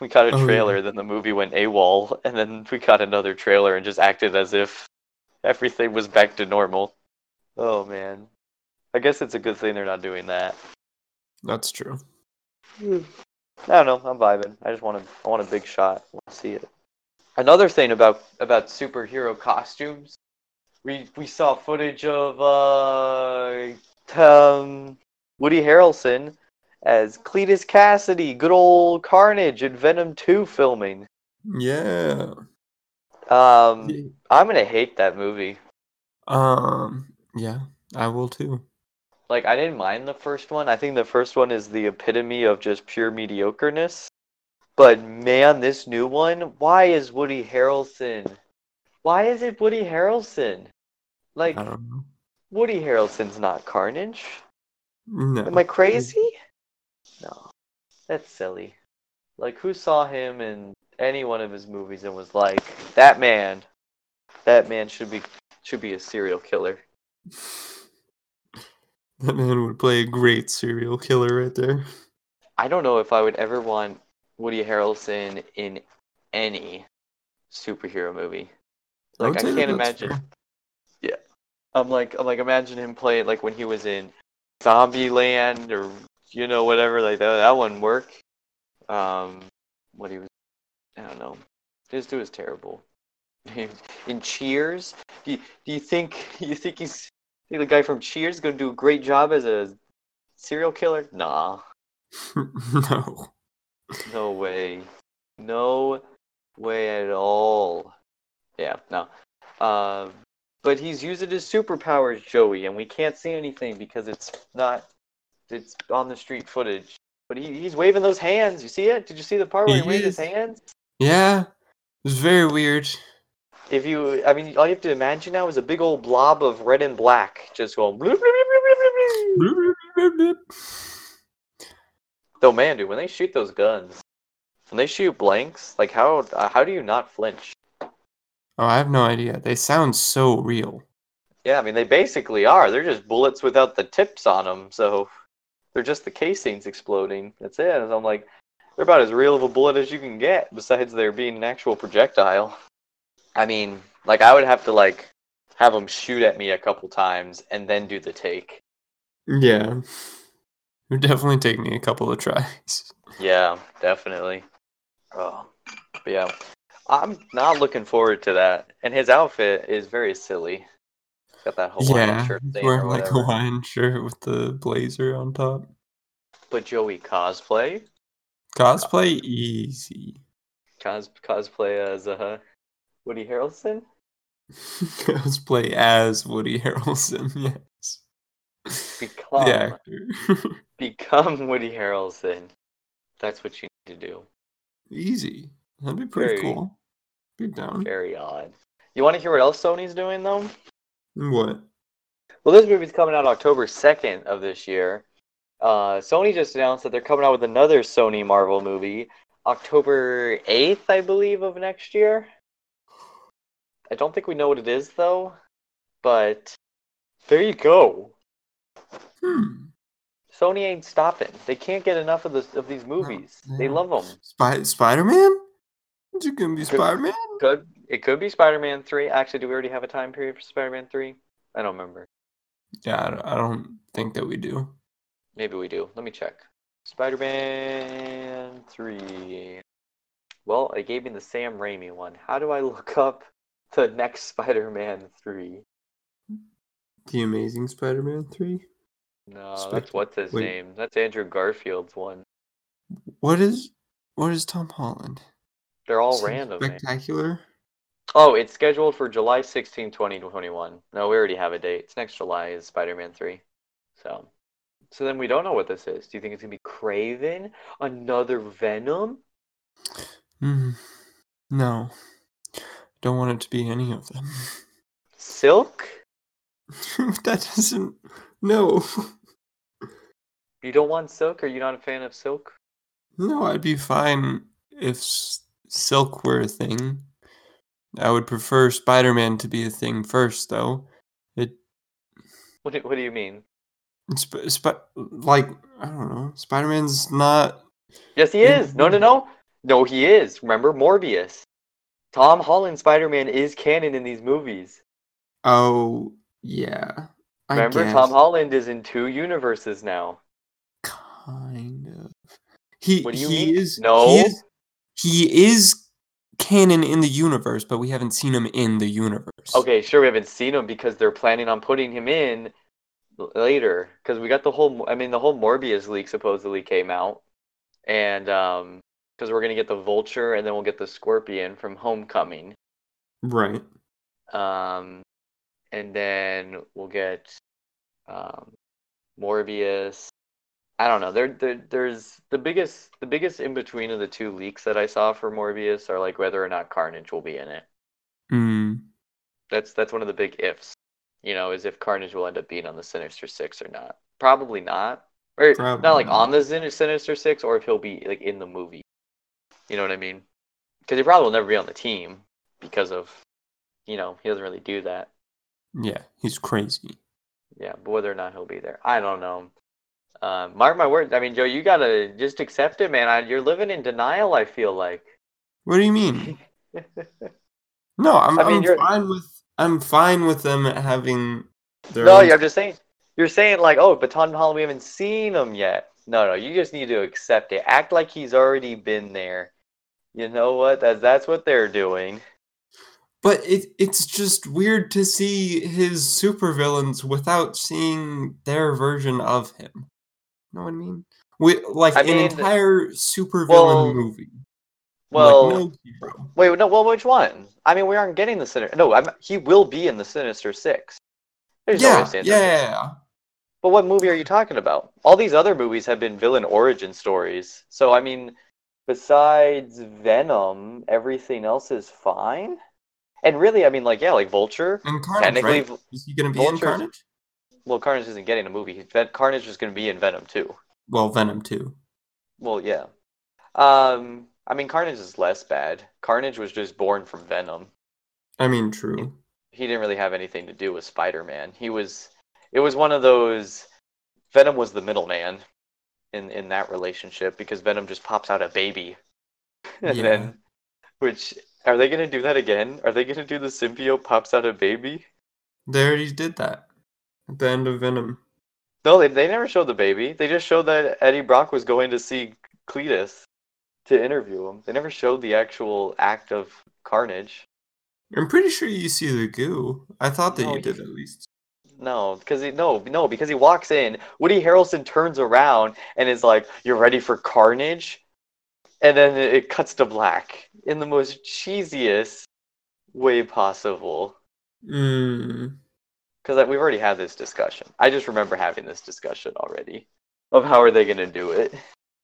S1: We got a
S2: Oh, yeah.
S1: trailer, then the movie went AWOL, and then we got another trailer and just acted as if everything was back to normal. Oh man. I guess it's a good thing they're not doing that.
S2: That's true.
S1: I don't know, I'm vibing. I just want to I want a big shot. I want to see it. Another thing about about superhero costumes, we we saw footage of uh um Woody Harrelson as Cletus Kasady, good old Carnage in Venom 2 filming.
S2: Yeah.
S1: Um
S2: Yeah.
S1: I'm going to hate that movie.
S2: Um. Yeah, I will too.
S1: Like I didn't mind the first one. I think the first one is the epitome of just pure mediocreness. But man, this new one, why is Woody Harrelson? Why is it Woody Harrelson? Like
S2: I don't know.
S1: Woody Harrelson's not Carnage.
S2: No.
S1: Am I crazy? No. That's silly. Like who saw him in any one of his movies and was like, that man that man should be should be a serial killer.
S2: That man would play a great serial killer right there.
S1: I don't know if I would ever want Woody Harrelson in any superhero movie. Like
S2: would
S1: I, can't imagine.
S2: fair.
S1: I'm like I'm like imagine him playing like when he was in Zombieland or you know whatever like that. That wouldn't work. Um, what he was, I don't know. His dude was terrible. in Cheers, do you, do you think you think he's think the guy from Cheers is gonna do a great job as a serial killer? Nah.
S2: no.
S1: No way. No way at all. Yeah, no. Um, but he's using his superpowers, Joey, and we can't see anything because it's not. It's on the street footage. But he, he's waving those hands. You see it? Did you see the part where he,
S2: He
S1: waved his hands?
S2: Yeah. It was very weird.
S1: If you, I mean, all you have to imagine now is a big old blob of red and black just going. bloop, bloop, bloop, bloop, bloop. Though, man, dude, when they shoot those guns, when they shoot blanks, like how uh, how do you not flinch?
S2: Oh, I have no idea. They sound so real.
S1: Yeah, I mean, they basically are. They're just bullets without the tips on them, so they're just the casings exploding. That's it. And I'm like, they're about as real of a bullet as you can get, besides there being an actual projectile. I mean, like, I would have to, like, have them shoot at me a couple times and then do the take.
S2: Yeah. It would definitely take me a couple of tries.
S1: Yeah, definitely. Oh, but yeah, I'm not looking forward to that. And his outfit is very silly. Got that Hawaiian
S2: yeah.
S1: shirt or
S2: wearing like. Hawaiian shirt with the blazer on top.
S1: But Joey cosplay,
S2: Cosplay easy.
S1: Cos- cosplay as uh, Woody Harrelson.
S2: Cosplay as Woody Harrelson, yes.
S1: Become
S2: The actor.
S1: become Woody Harrelson. That's what you need to do.
S2: Easy. That'd be pretty
S1: Very-
S2: cool. Be down.
S1: Very odd. You want to hear what else Sony's doing though?
S2: What?
S1: Well, this movie's coming out October 2nd of this year. Uh, Sony just announced that they're coming out with another Sony Marvel movie October 8th, I believe, of next year. I don't think we know what it is though, but there you go.
S2: Hmm.
S1: Sony ain't stopping. They can't get enough of this of these movies. They love them.
S2: Spy- Spider Man? Is it gonna be Spider Man?
S1: Could it could be Spider-Man 3? Actually, do we already have a time period for Spider-Man 3? I don't remember.
S2: Yeah, I don't- think that we do.
S1: Maybe we do. Let me check. Spider-Man 3. Well, it gave me the Sam Raimi one. How do I look up the next Spider-Man 3?
S2: The Amazing Spider Man 3?
S1: No,
S2: Spec-
S1: that's what's his
S2: wait.
S1: name. That's Andrew Garfield's one.
S2: What is what is Tom Holland?
S1: They're all random. man.
S2: Spectacular?
S1: Oh, it's scheduled for July 16, 2021. No, we already have a date. It's next July is Spider-Man 3. So, so then we don't know what this is. Do you think it's going to be Kraven? Another Venom?
S2: Mm, no. Don't want it to be any of them.
S1: Silk?
S2: that doesn't no.
S1: You don't want Silk? Are you not a fan of Silk?
S2: No, I'd be fine if Silk were a thing. I would prefer Spider Man to be a thing first, though. It,
S1: What do, what do you mean?
S2: sp- sp- like, I don't know. Spider Man's not.
S1: Yes, he is. No, no, no. No, he is. Remember Morbius. Tom Holland Spider-Man is canon in these movies.
S2: Oh, yeah. I
S1: Remember,
S2: guess.
S1: Tom Holland is in two universes now.
S2: Kind of. He,
S1: What do you
S2: he
S1: mean?
S2: is.
S1: No.
S2: He is, he is canon in the universe, but we haven't seen him in the universe.
S1: Okay, sure, we haven't seen him because they're planning on putting him in later. Because we got the whole, I mean, the whole Morbius leak supposedly came out, and um, because we're gonna get the Vulture and then we'll get the Scorpion from Homecoming,
S2: Right.
S1: um, and then we'll get um, Morbius. I don't know. There, there, there's the biggest, the biggest in between of the two leaks that I saw for Morbius are like whether or not Carnage will be in it.
S2: Mm.
S1: That's that's one of the big ifs. You know, is if Carnage will end up being on the Sinister Six or not. Probably not. Or
S2: Probably
S1: not like
S2: not.
S1: on the Sinister Six, or if he'll be like in the movie. You know what I mean? Because he probably will never be on the team because of, you know, he doesn't really do that.
S2: Yeah, he's crazy.
S1: Yeah, but whether or not he'll be there, I don't know. Um, mark my words. I mean, Joe, you gotta just accept it, man. I, you're living in denial. I feel like.
S2: What do you mean? No, I'm,
S1: I mean,
S2: I'm fine with I'm fine with them having their
S1: No,
S2: own-
S1: I'm just saying. You're saying like, oh, but Tom Holland, we haven't seen him yet. No, no, you just need to accept it. Act like he's already been there. You know what? That's that's what they're doing.
S2: But it it's just weird to see his supervillains without seeing their version of him. Know what I mean? We, like
S1: I
S2: an
S1: mean,
S2: entire supervillain
S1: well,
S2: movie.
S1: Well,
S2: like, no
S1: wait, no, well, which one? I mean, we aren't getting the Sinister. No, I'm, he will be in the Sinister Six. There's no
S2: Yeah,
S1: or buts.
S2: yeah.
S1: But what movie are you talking about? All these other movies have been villain origin stories. So I mean, besides Venom, everything else is fine. And really, I mean, like yeah, like Vulture.
S2: And Carnage,
S1: Technically,
S2: right? Is he going to be in
S1: Vulture's-
S2: Carnage?
S1: Well, Carnage isn't getting a movie. Ven- Carnage is going to be in Venom too.
S2: Well, Venom too.
S1: Well, yeah. Um, I mean, Carnage is less bad. Carnage was just born from Venom.
S2: I mean, true.
S1: He didn't really have anything to do with Spider-Man. He was. It was one of those. Venom was the middleman in in that relationship because Venom just pops out a baby, and
S2: Yeah.
S1: then, which are they going to do that again? Are they going to do the symbiote pops out a baby?
S2: They already did that at the end of Venom.
S1: No, they, they never showed the baby. They just showed that Eddie Brock was going to see Cletus to interview him. They never showed the actual act of carnage.
S2: I'm pretty sure you see the goo. I thought that
S1: No,
S2: you did at least.
S1: No, because he no no because he walks in. Woody Harrelson turns around and is like, "You're ready for carnage," and then it, it cuts to black in the most cheesiest way possible.
S2: Mm.
S1: Because we've already had this discussion. I just remember having this discussion already of how are they going to do it.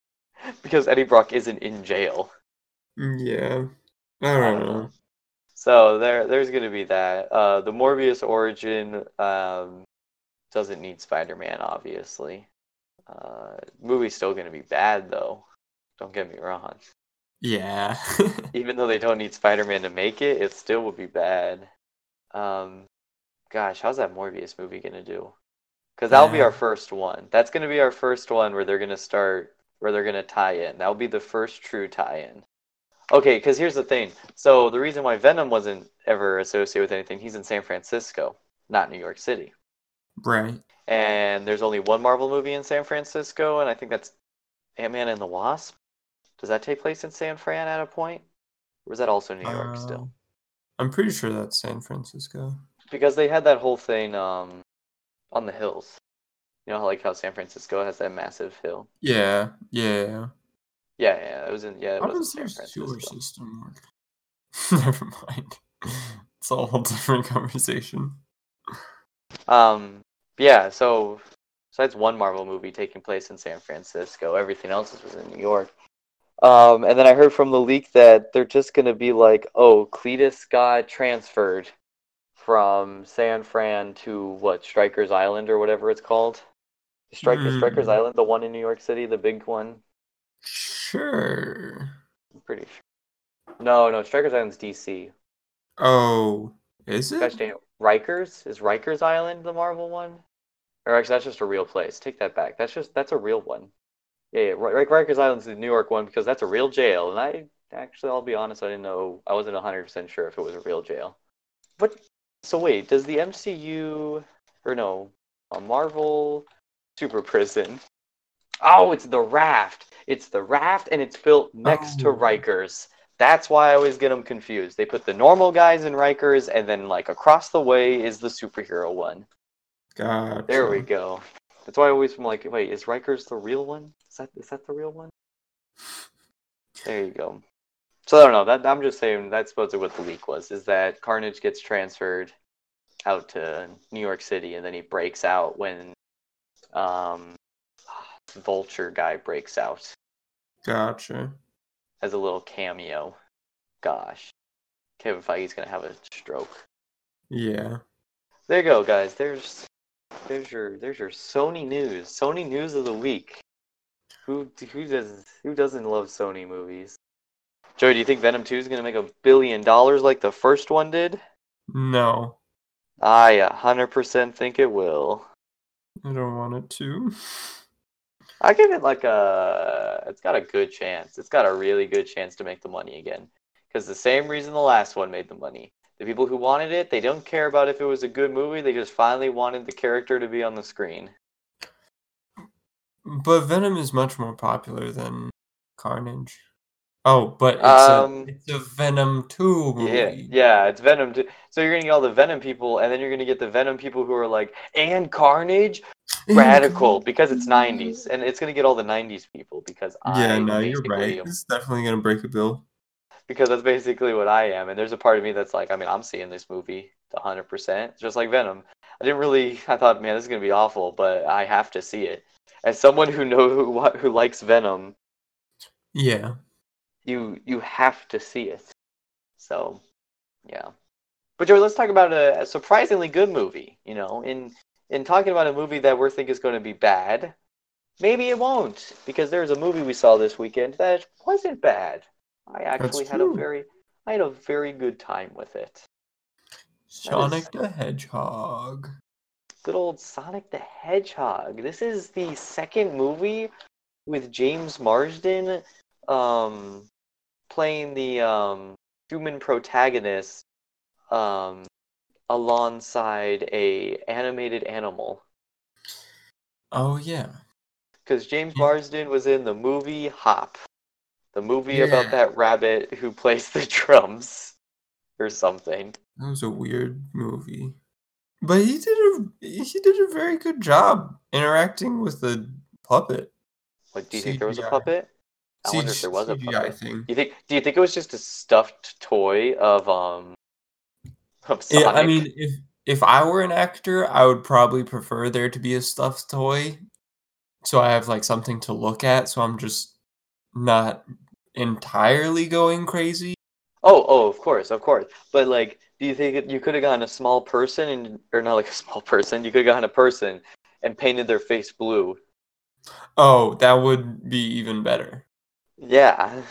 S1: because Eddie Brock isn't in jail.
S2: Yeah. I don't know.
S1: So there, there's going to be that. Uh, the Morbius origin um, doesn't need Spider-Man, obviously. Uh, movie's still going to be bad, though. Don't get me wrong.
S2: Yeah.
S1: Even though they don't need Spider-Man to make it, it still will be bad. Um, gosh, how's that Morbius movie going to do? Because that'll be our first one. That's going to be our first one where they're going to start, where they're going to tie in. That'll be the first true tie-in. Okay, because here's the thing. So the reason why Venom wasn't ever associated with anything, he's in San Francisco, not New York City.
S2: right.
S1: And there's only one Marvel movie in San Francisco, and I think that's Ant-Man and the Wasp. Does that take place in San Fran at a point? Or is that also New York still?
S2: Uh, I'm pretty sure that's San Francisco.
S1: Because they had that whole thing um, on the hills. You know, like how San Francisco has that massive hill.
S2: Yeah. Yeah.
S1: Yeah, yeah, it was in yeah, it
S2: How
S1: was in
S2: does
S1: San Francisco.
S2: system work? Never mind. It's a whole different conversation.
S1: Um, yeah, so besides one Marvel movie taking place in San Francisco, everything else was in New York. Um, and then I heard from the leak that they're just gonna be like, oh, Cletus got transferred from San Fran to what Strikers Island or whatever it's called. Strike
S2: Hmm.
S1: Strikers Island, the one in New York City, the big one.
S2: Sure.
S1: I'm pretty sure. No, no, Strikers Island's DC.
S2: Oh, is
S1: Gosh
S2: it?
S1: it. Rikers? Is Rikers Island the Marvel one? Or actually, that's just a real place. Take that back. That's just that's a real one. Yeah, yeah. Ri- Rikers Island's the New York one because that's a real jail. And I actually, I'll be honest, I didn't know. I wasn't hundred percent sure if it was a real jail. But so wait, does the MCU or no, a Marvel super prison? Oh, it's the Raft. It's the Raft, and it's built next to
S2: Oh.
S1: Rikers. That's why I always get them confused. They put the normal guys in Rikers, and then like across the way is the superhero one.
S2: Gotcha.
S1: There we go. That's why I always am like, wait, is Rikers the real one? Is that is that the real one? There you go. So I don't know. That I'm just saying that's supposedly what the leak was. Is that Carnage gets transferred out to New York City, and then he breaks out when um, Vulture guy breaks out
S2: Gotcha.
S1: as a little cameo. Gosh, Kevin Feige's gonna have a stroke.
S2: Yeah.
S1: There you go, guys. There's there's your there's your Sony news. Sony news of the week. Who who does who doesn't love Sony movies? Joey, do you think Venom 2 is gonna make a billion dollars like the first one did?
S2: No,
S1: I 100% think it will.
S2: I don't want it to.
S1: I give it like a. It's got a good chance. It's got a really good chance to make the money again. Because the same reason the last one made the money. The people who wanted it, they don't care about if it was a good movie. They just finally wanted the character to be on the screen.
S2: But Venom is much more popular than Carnage. Oh, but it's,
S1: Um,
S2: a, it's a Venom 2 movie.
S1: Yeah, yeah, it's Venom. Too. So you're gonna get all the Venom people, and then you're gonna get the Venom people who are like, and Carnage, radical, because it's '90s, and it's gonna get all the '90s people because
S2: Yeah,
S1: I
S2: no, you're right.
S1: am-
S2: It's definitely gonna break a bill.
S1: because that's basically what I am. And there's a part of me that's like, I mean, I'm seeing this movie 100%, just like Venom. I didn't really, I thought, man, this is gonna be awful, but I have to see it. As someone who knows who what- who likes Venom,
S2: Yeah.
S1: You you have to see it. So, yeah. But Joey, let's talk about a, a surprisingly good movie. You know, in in talking about a movie that we think is going to be bad, maybe it won't because there's a movie we saw this weekend that wasn't bad. I actually had a very I had a very good time with it.
S2: Sonic the Hedgehog.
S1: Good old Sonic the Hedgehog. This is the second movie with James Marsden um, playing the um, human protagonist um, alongside a animated animal.
S2: Oh yeah.
S1: Because James
S2: Yeah.
S1: Marsden was in the movie Hop, the movie about that rabbit who plays the drums or something.
S2: That was a weird movie. But he did a he did a very good job interacting with the puppet.
S1: Like, do you think there was a puppet? I wonder if there was a
S2: CGI thing.
S1: You think? Do you think it was just a stuffed toy of um of Sonic.
S2: Yeah, I mean, if if I were an actor, I would probably prefer there to be a stuffed toy, so I have like something to look at. So I'm just not entirely going crazy.
S1: oh, oh, of course, of course. But like, do you think you could have gotten a small person and, or not like a small person? You could have gotten a person and painted their face blue.
S2: Oh, that would be even better.
S1: Yeah.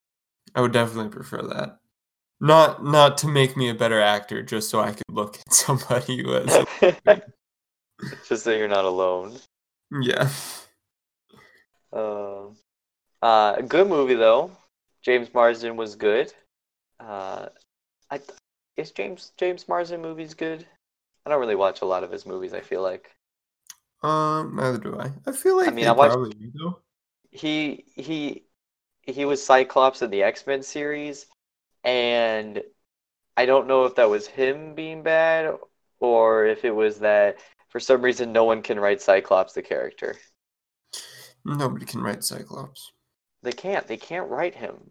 S2: I would definitely prefer that. Not not to make me a better actor, just so I could look at somebody who has.
S1: Just so you're not alone.
S2: yeah.
S1: Um, uh, good movie though. James Marsden was good. Uh, I is James James Marsden movies good? I don't really watch a lot of his movies. I feel like
S2: Um, neither do I. I feel like
S1: I
S2: mean,
S1: I watched-
S2: probably do though.
S1: he he he was Cyclops in the X Men series, and I don't know if that was him being bad or if it was that for some reason no one can write Cyclops the character.
S2: Nobody can write Cyclops.
S1: They can't. They can't write him.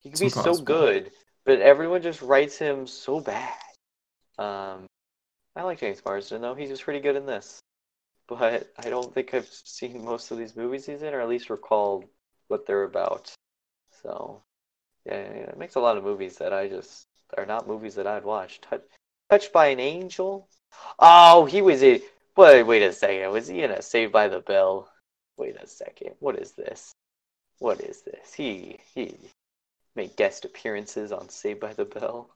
S1: He can
S2: It's
S1: be so good, but everyone just writes him so bad. Um, I like James Marsden though. He's just pretty good in this. But I don't think I've seen most of these movies he's in, or at least recall what they're about. So, yeah, it makes a lot of movies that I just are not movies that I'd watch. Touch, Touched by an Angel. Oh, he was a. Wait, wait a second. Was he in a Saved by the Bell? Wait a second. What is this? What is this? He he made guest appearances on Saved by the Bell.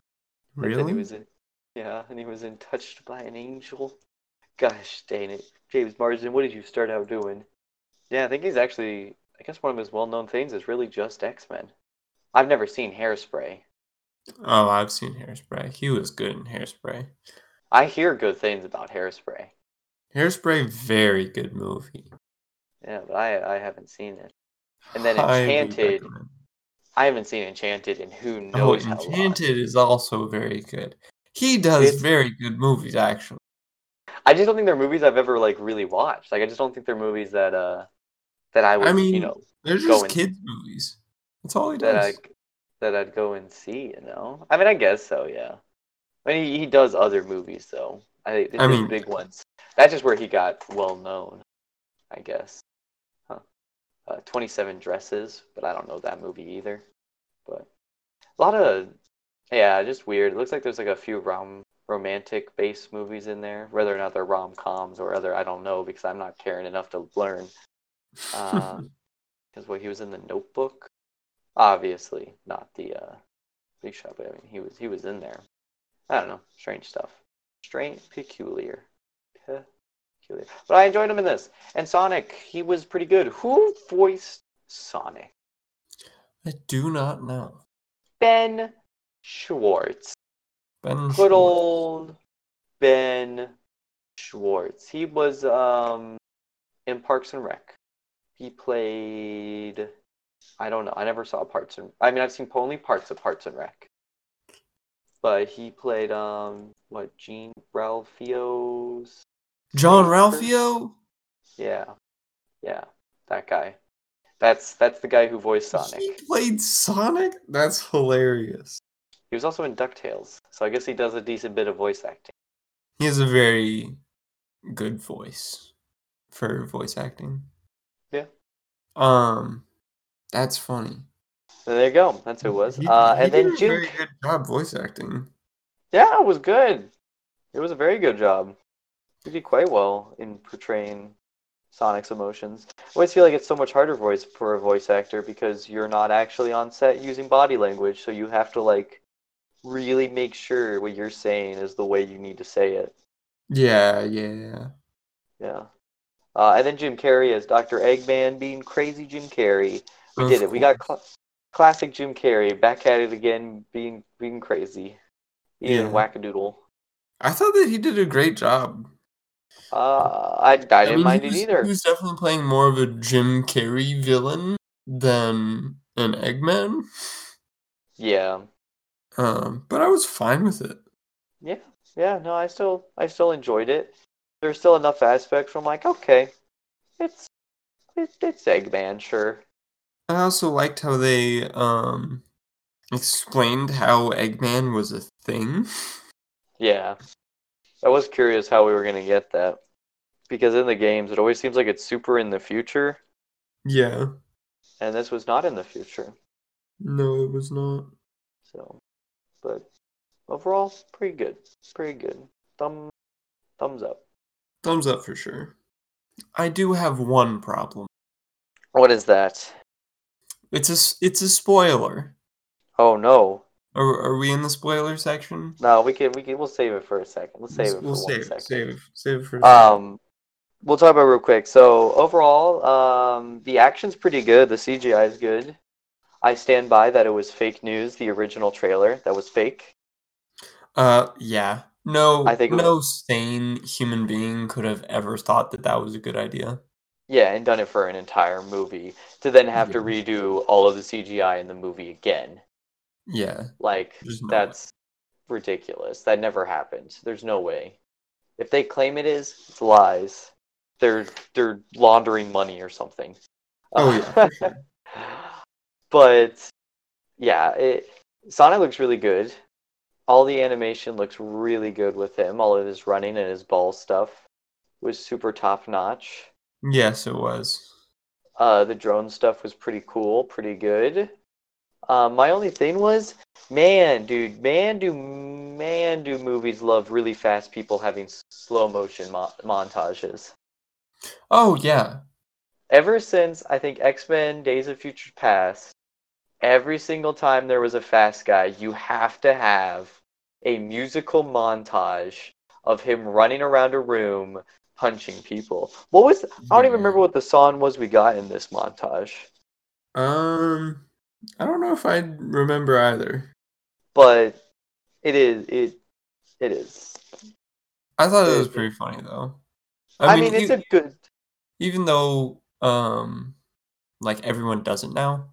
S2: Really?
S1: he was in, yeah, and he was in Touched by an Angel. Gosh dang it, James Marsden, what did you start out doing? Yeah, I think he's actually. I guess one of his well-known things is really just X-Men. I've never seen Hairspray.
S2: Oh, I've seen Hairspray. He was good in Hairspray.
S1: I hear good things about Hairspray.
S2: Hairspray, very good movie.
S1: Yeah, but I I haven't seen it. And then Enchanted. I haven't seen Enchanted, and who
S2: Oh,
S1: knows how long.
S2: Enchanted is also very good. He does
S1: It's-
S2: very good movies, actually.
S1: I just don't think they're movies I've ever like really watched. Like I just don't think they're movies that uh that I would
S2: I mean,
S1: you know
S2: They're just
S1: and-
S2: kids movies. That's all he
S1: that
S2: does.
S1: I that I'd go and see. You know, I mean, I guess so. Yeah. I mean, he, he does other movies though. I think
S2: I mean-
S1: big ones. That's just where he got well known. I guess. Huh. Uh, Twenty Seven Dresses, but I don't know that movie either. But a lot of yeah, just weird. It looks like there's like a few rom romantic based movies in there, whether or not they're rom coms or other. I don't know because I'm not caring enough to learn. Uh, because what he was in the Notebook, obviously not the uh, Big Shot, but I mean he was he was in there. I don't know, strange stuff, strange, peculiar, peculiar. But I enjoyed him in this, and Sonic, he was pretty good. Who voiced Sonic?
S2: I do not know.
S1: Ben Schwartz.
S2: Ben
S1: Good
S2: Schwartz.
S1: old Ben Schwartz. He was um in Parks and Rec. He played I don't know. I never saw Parks and I mean I've seen only parts of Parks and Rec. But he played um what Gene Ralphio's
S2: John Ralphio?
S1: yeah. Yeah. That guy. That's that's the guy who voiced Sonic.
S2: He played Sonic? That's hilarious.
S1: He was also in DuckTales. So I guess he does a decent bit of voice acting.
S2: He has a very good voice for voice acting. Um, that's funny.
S1: So there you go. That's who it was.
S2: He-
S1: Uh, and
S2: did
S1: then
S2: a
S1: Jim
S2: very good job voice acting.
S1: Yeah, it was good. It was a very good job. He did quite well in portraying Sonic's emotions. I always feel like it's so much harder voice for a voice actor because you're not actually on set using body language, so you have to like really make sure what you're saying is the way you need to say it.
S2: Yeah, yeah.
S1: Yeah. Uh, and then Jim Carrey as Dr. Eggman being crazy Jim Carrey. We
S2: Of
S1: did it. We got cl- classic Jim Carrey back at it again, being being crazy, being
S2: Yeah.
S1: wackadoodle.
S2: I thought that he did a great job.
S1: Uh, I, I didn't
S2: mean,
S1: mind
S2: he
S1: it either.
S2: He was definitely playing more of a Jim Carrey villain than an Eggman.
S1: Yeah,
S2: Um, but I was fine with it.
S1: yeah, yeah. No, I still, I still enjoyed it. There's still enough aspects where I'm like, okay, it's, it, it's Eggman, sure.
S2: I also liked how they um explained how Eggman was a thing.
S1: Yeah. I was curious how we were gonna get that. Because in the games it always seems like it's super in the future,
S2: Yeah.
S1: and this was not in the future.
S2: No, it was not.
S1: So but overall, pretty good. Pretty good. Thumb thumbs up.
S2: Thumbs up for sure. I do have one problem.
S1: What is that?
S2: It's a it's a spoiler.
S1: Oh no.
S2: Are, are we in the spoiler section?
S1: No, we can we can we'll save it for a second. Let's save it for
S2: we'll
S1: one
S2: save
S1: second.
S2: it. Save it. Save for. a.
S1: Um, we'll talk about it real quick. So overall, um, the action's pretty good. The CGI is good. I stand by that it was fake news. The original trailer that was fake.
S2: Uh, yeah. No,
S1: I think
S2: no sane human being could have ever thought that that was a good idea.
S1: Yeah, and done it for an entire movie to then have to redo all of the CGI in the movie again.
S2: Yeah,
S1: Like
S2: no way.
S1: that's ridiculous. That never happened. There's no way. If they claim it is, it's lies. They're they're laundering money or something.
S2: Oh, yeah,
S1: but yeah, it, Sonic looks really good. All the animation looks really good with him. All of his running and his ball stuff was super top notch.
S2: yes, it was.
S1: Uh, the drone stuff was pretty cool, pretty good. Um, my only thing was, man, dude, man, do man, do movies love really fast people having slow motion mo- montages.
S2: Oh yeah,
S1: Ever since I think X Men: Days of Future Past, every single time there was a fast guy, you have to have a musical montage of him running around a room punching people. What was? I don't even remember what the song was we got in this montage.
S2: Um, I don't know if I remember either.
S1: but it is it it is.
S2: I thought it was pretty funny though.
S1: I, mean, it's a good.
S2: even though um, like everyone does it now,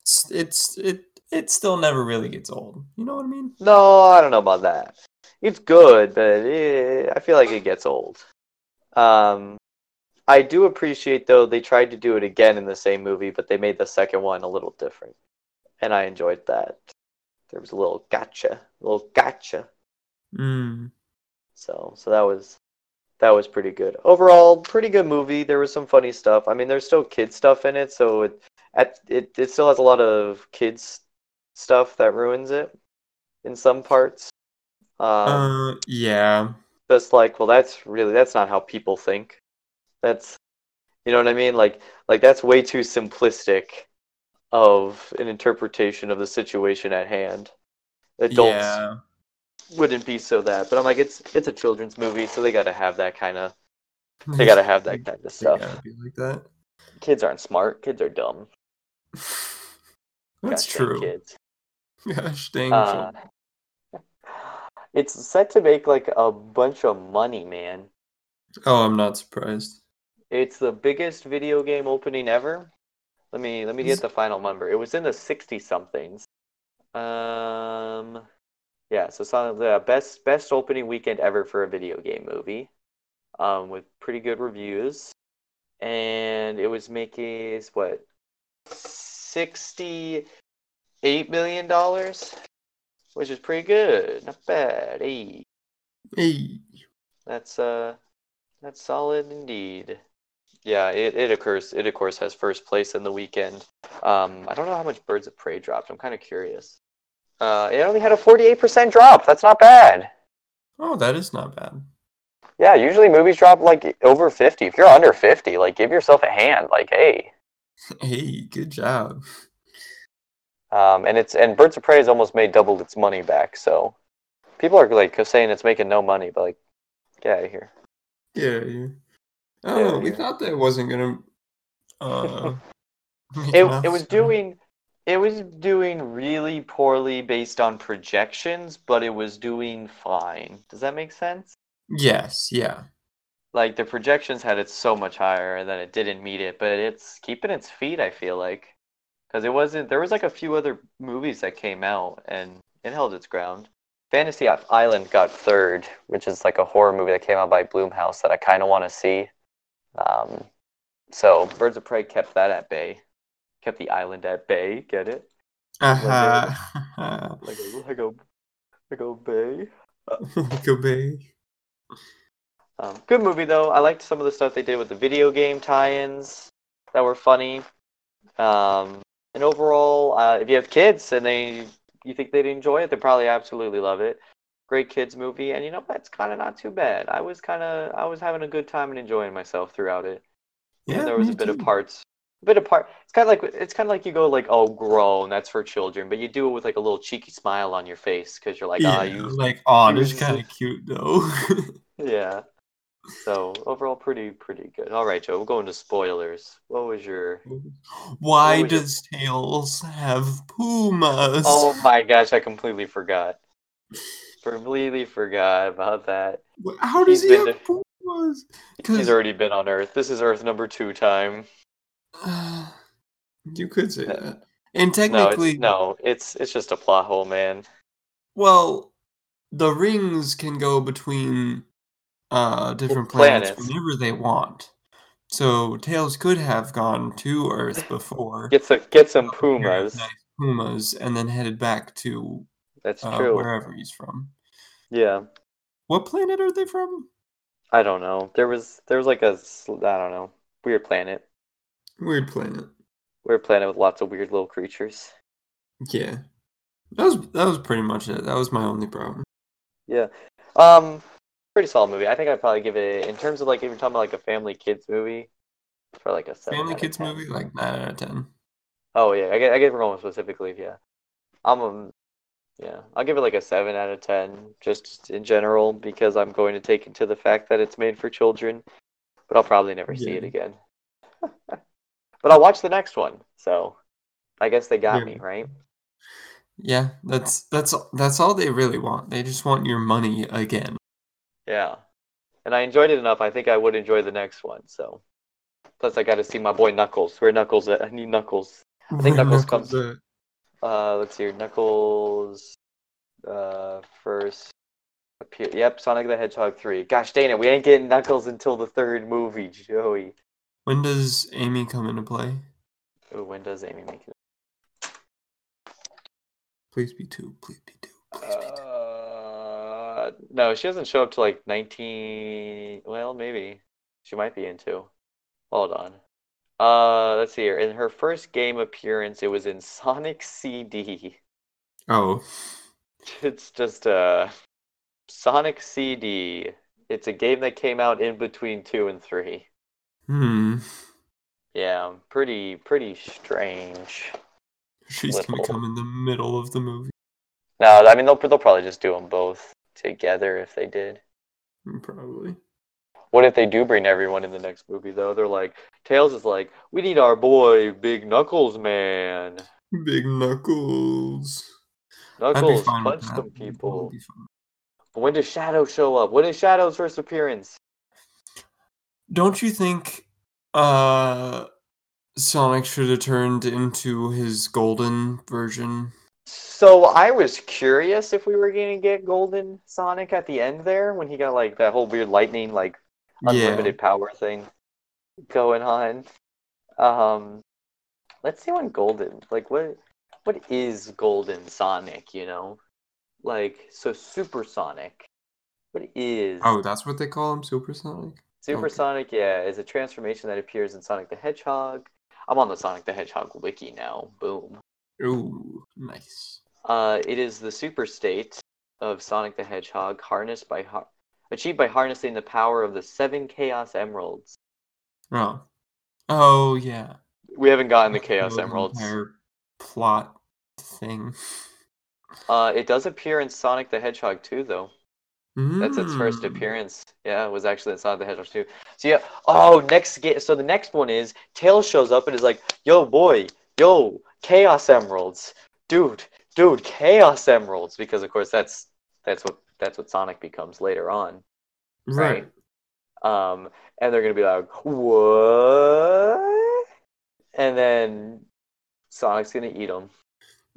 S2: it's, it's it it still never really gets old. You know what I mean?
S1: No, I don't know about that. It's good, but it, I feel like it gets old. Um, I do appreciate though they tried to do it again in the same movie, but they made the second one a little different, and I enjoyed that. There was a little gotcha, a little gotcha.
S2: Mm.
S1: So so that was that was pretty good. Overall, pretty good movie. There was some funny stuff. I mean, there's still kid stuff in it, so it at it, it still has a lot of kids stuff that ruins it in some parts. Um,
S2: Uh, yeah.
S1: just like, well, that's really that's not how people think. That's you know what I mean? Like like that's way too simplistic of an interpretation of the situation at hand. Adults
S2: Yeah.
S1: wouldn't be so that. But I'm like, it's it's a children's movie, so they got to have that kind of they got to have that kind of stuff.
S2: be like that.
S1: Kids aren't smart. Kids are dumb.
S2: That's
S1: Gosh
S2: true.
S1: Kids.
S2: Gosh dang.
S1: Uh, it's set to make like a bunch of money, man.
S2: oh, I'm not surprised.
S1: It's the biggest video game opening ever. Let me let me get the final number. It was in the sixty somethings. Um, yeah. So Sonic, the best best opening weekend ever for a video game movie, um, with pretty good reviews, and it was making what sixty eight million dollars, which is pretty good. Not bad. Hey,
S2: Hey.
S1: that's uh, that's solid indeed. Yeah, it, it occurs. It of course has first place in the weekend. Um, I don't know how much Birds of Prey dropped. I'm kind of curious. Uh, it only had a 48% drop. That's not bad.
S2: Oh, that is not bad.
S1: Yeah, usually movies drop like over 50. If you're under 50, like give yourself a hand. Like, hey.
S2: Hey, good job.
S1: Um, and it's and Birds of Prey has almost made double its money back. So people are like saying it's making no money, but like, get out of here.
S2: Yeah, yeah. I don't know. We thought that it wasn't gonna. Uh,
S1: It
S2: enough,
S1: it was doing it was doing really poorly based on projections, but it was doing fine. Does that make sense?
S2: Yes. Yeah.
S1: Like the projections had it so much higher and then it didn't meet it, but it's keeping its feet, I feel like. Cuz it wasn't there was like a few other movies that came out and it held its ground. Fantasy Island got third, which is like a horror movie that came out by Blumhouse that I kind of want to see. Um, so Birds of Prey kept that at bay, kept the island at bay. Get it?
S2: Uh-huh.
S1: Like a like a like a bay.
S2: like obey.
S1: Um, good movie though. I liked some of the stuff they did with the video game tie-ins that were funny. Um, and overall, uh, if you have kids and they you think they'd enjoy it, they probably absolutely love it. Great kids movie, and you know what? It's kind of not too bad. I was kind of I was having a good time and enjoying myself throughout it.
S2: Yeah,
S1: and there was a bit of parts, a bit of part. It's kind of like it's kind of like you go like, oh, grown, that's for children, but you do it with like a little cheeky smile on your face because you're like,
S2: yeah,
S1: ah, you,
S2: like oh,
S1: use
S2: it's kind of cute though.
S1: yeah. So overall, pretty pretty good. All right, Joe, we'll go into spoilers. What was your?
S2: Why
S1: was your-
S2: does Tails have pumas?
S1: Oh my gosh, I completely forgot. Completely forgot about that.
S2: How does
S1: he's
S2: he have pumas?
S1: He's already been on Earth. This is Earth number two time.
S2: you could say
S1: No.
S2: that. And
S1: No,
S2: technically,
S1: it's no, it's it's just a plot hole, man.
S2: well, the rings can go between uh different planets,
S1: planets.
S2: whenever they want. So Tails could have gone to Earth before,
S1: Get some get some
S2: got a pair of
S1: pumas.
S2: pumas, and then headed back to
S1: That's
S2: uh,
S1: true.
S2: wherever he's from.
S1: Yeah,
S2: What planet are they from?
S1: I don't know. There was there was like a I don't know weird planet.
S2: Weird planet.
S1: Weird planet with lots of weird little creatures.
S2: Yeah, that was that was pretty much it. That was my only problem.
S1: Yeah. Um, pretty solid movie. I think I'd probably give it in terms of like if you're talking about like a family kids movie, for like a seven
S2: Family kids
S1: 10.
S2: movie, like nine out of ten.
S1: Oh yeah, I get I get Roma specifically. Yeah, I'm um, yeah, I'll give it like a seven out of ten, just in general, because I'm going to take into the fact that it's made for children, but I'll probably never see it again. but I'll watch the next one, so I guess they got
S2: Yeah.
S1: me right.
S2: Yeah, that's that's that's all they really want. They just want your money again.
S1: Yeah, and I enjoyed it enough. I think I would enjoy the next one. So, plus I got to see my boy Knuckles. Where Knuckles at? I need Knuckles. I think
S2: Where
S1: Knuckles comes-
S2: at?
S1: Uh, let's see here. Knuckles, uh, first appear. Yep, Sonic the Hedgehog three. Gosh dang it, we ain't getting Knuckles until the third movie, Joey.
S2: When does Amy come into play?
S1: Ooh, when does Amy make it?
S2: Please be two. Please be two. Please be two.
S1: Uh, no, she doesn't show up to like nineteen. Well, maybe she might be into. Hold on. Uh, let's see here. In her first game appearance, it was in Sonic CD.
S2: Oh,
S1: It's just uh Sonic CD. It's a game that came out in between two and three.
S2: hmm.
S1: Yeah, pretty pretty strange.
S2: She's gonna come in the middle of the movie.
S1: No, I mean they'll they'll probably just do them both together if they did.
S2: Mm, Probably.
S1: What if they do bring everyone in the next movie though? They're like Tails is like, we need our boy Big Knuckles man.
S2: Big Knuckles.
S1: Knuckles punch some people. But when does Shadow show up? When is Shadow's first appearance?
S2: Don't you think uh Sonic should have turned into his golden version?
S1: So I was curious if we were gonna get Golden Sonic at the end there when he got like that whole weird lightning like unlimited power thing going on. Um, let's see when Golden like what what is Golden Sonic? You know, like so Supersonic. What is
S2: Oh, that's what they call him, Supersonic.
S1: Super
S2: okay.
S1: Sonic? Yeah, is a transformation that appears in Sonic the Hedgehog. I'm on the Sonic the Hedgehog wiki now. Boom.
S2: Ooh, nice.
S1: Uh, it is the super state of Sonic the Hedgehog, harnessed by har- achieved by harnessing the power of the seven Chaos Emeralds.
S2: Oh, oh yeah.
S1: We haven't gotten the Chaos
S2: an
S1: Emeralds.
S2: entire plot thing.
S1: Uh, it does appear in Sonic the Hedgehog 2, though. That's its first
S2: Mm.
S1: appearance. Yeah, it was actually in Sonic the Hedgehog 2. So yeah. Oh, next game. So the next one is Tails shows up and is like, "Yo, boy, yo, Chaos Emeralds, dude, dude, Chaos Emeralds." Because of course that's that's what that's what Sonic becomes later on.
S2: Right.
S1: Um, and they're gonna be like, "What?" And then Sonic's gonna eat them.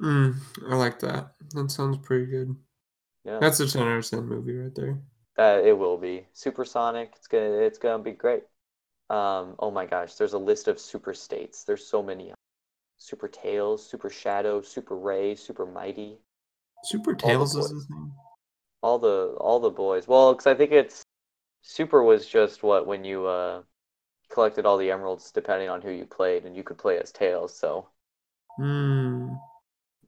S2: Mm, I like that. That sounds pretty good.
S1: Yeah,
S2: That's a 10 out of 10 movie right there.
S1: that it will be Supersonic. It's gonna it's gonna be great. Um, oh my gosh, there's a list of super states. There's so many. Super Tails, Super Shadow, Super Ray, Super Mighty.
S2: Super Tails is the thing.
S1: all the all the boys. Well, because I think it's Super was just what when you uh collected all the emeralds, depending on who you played, and you could play as Tails. So
S2: Hmm.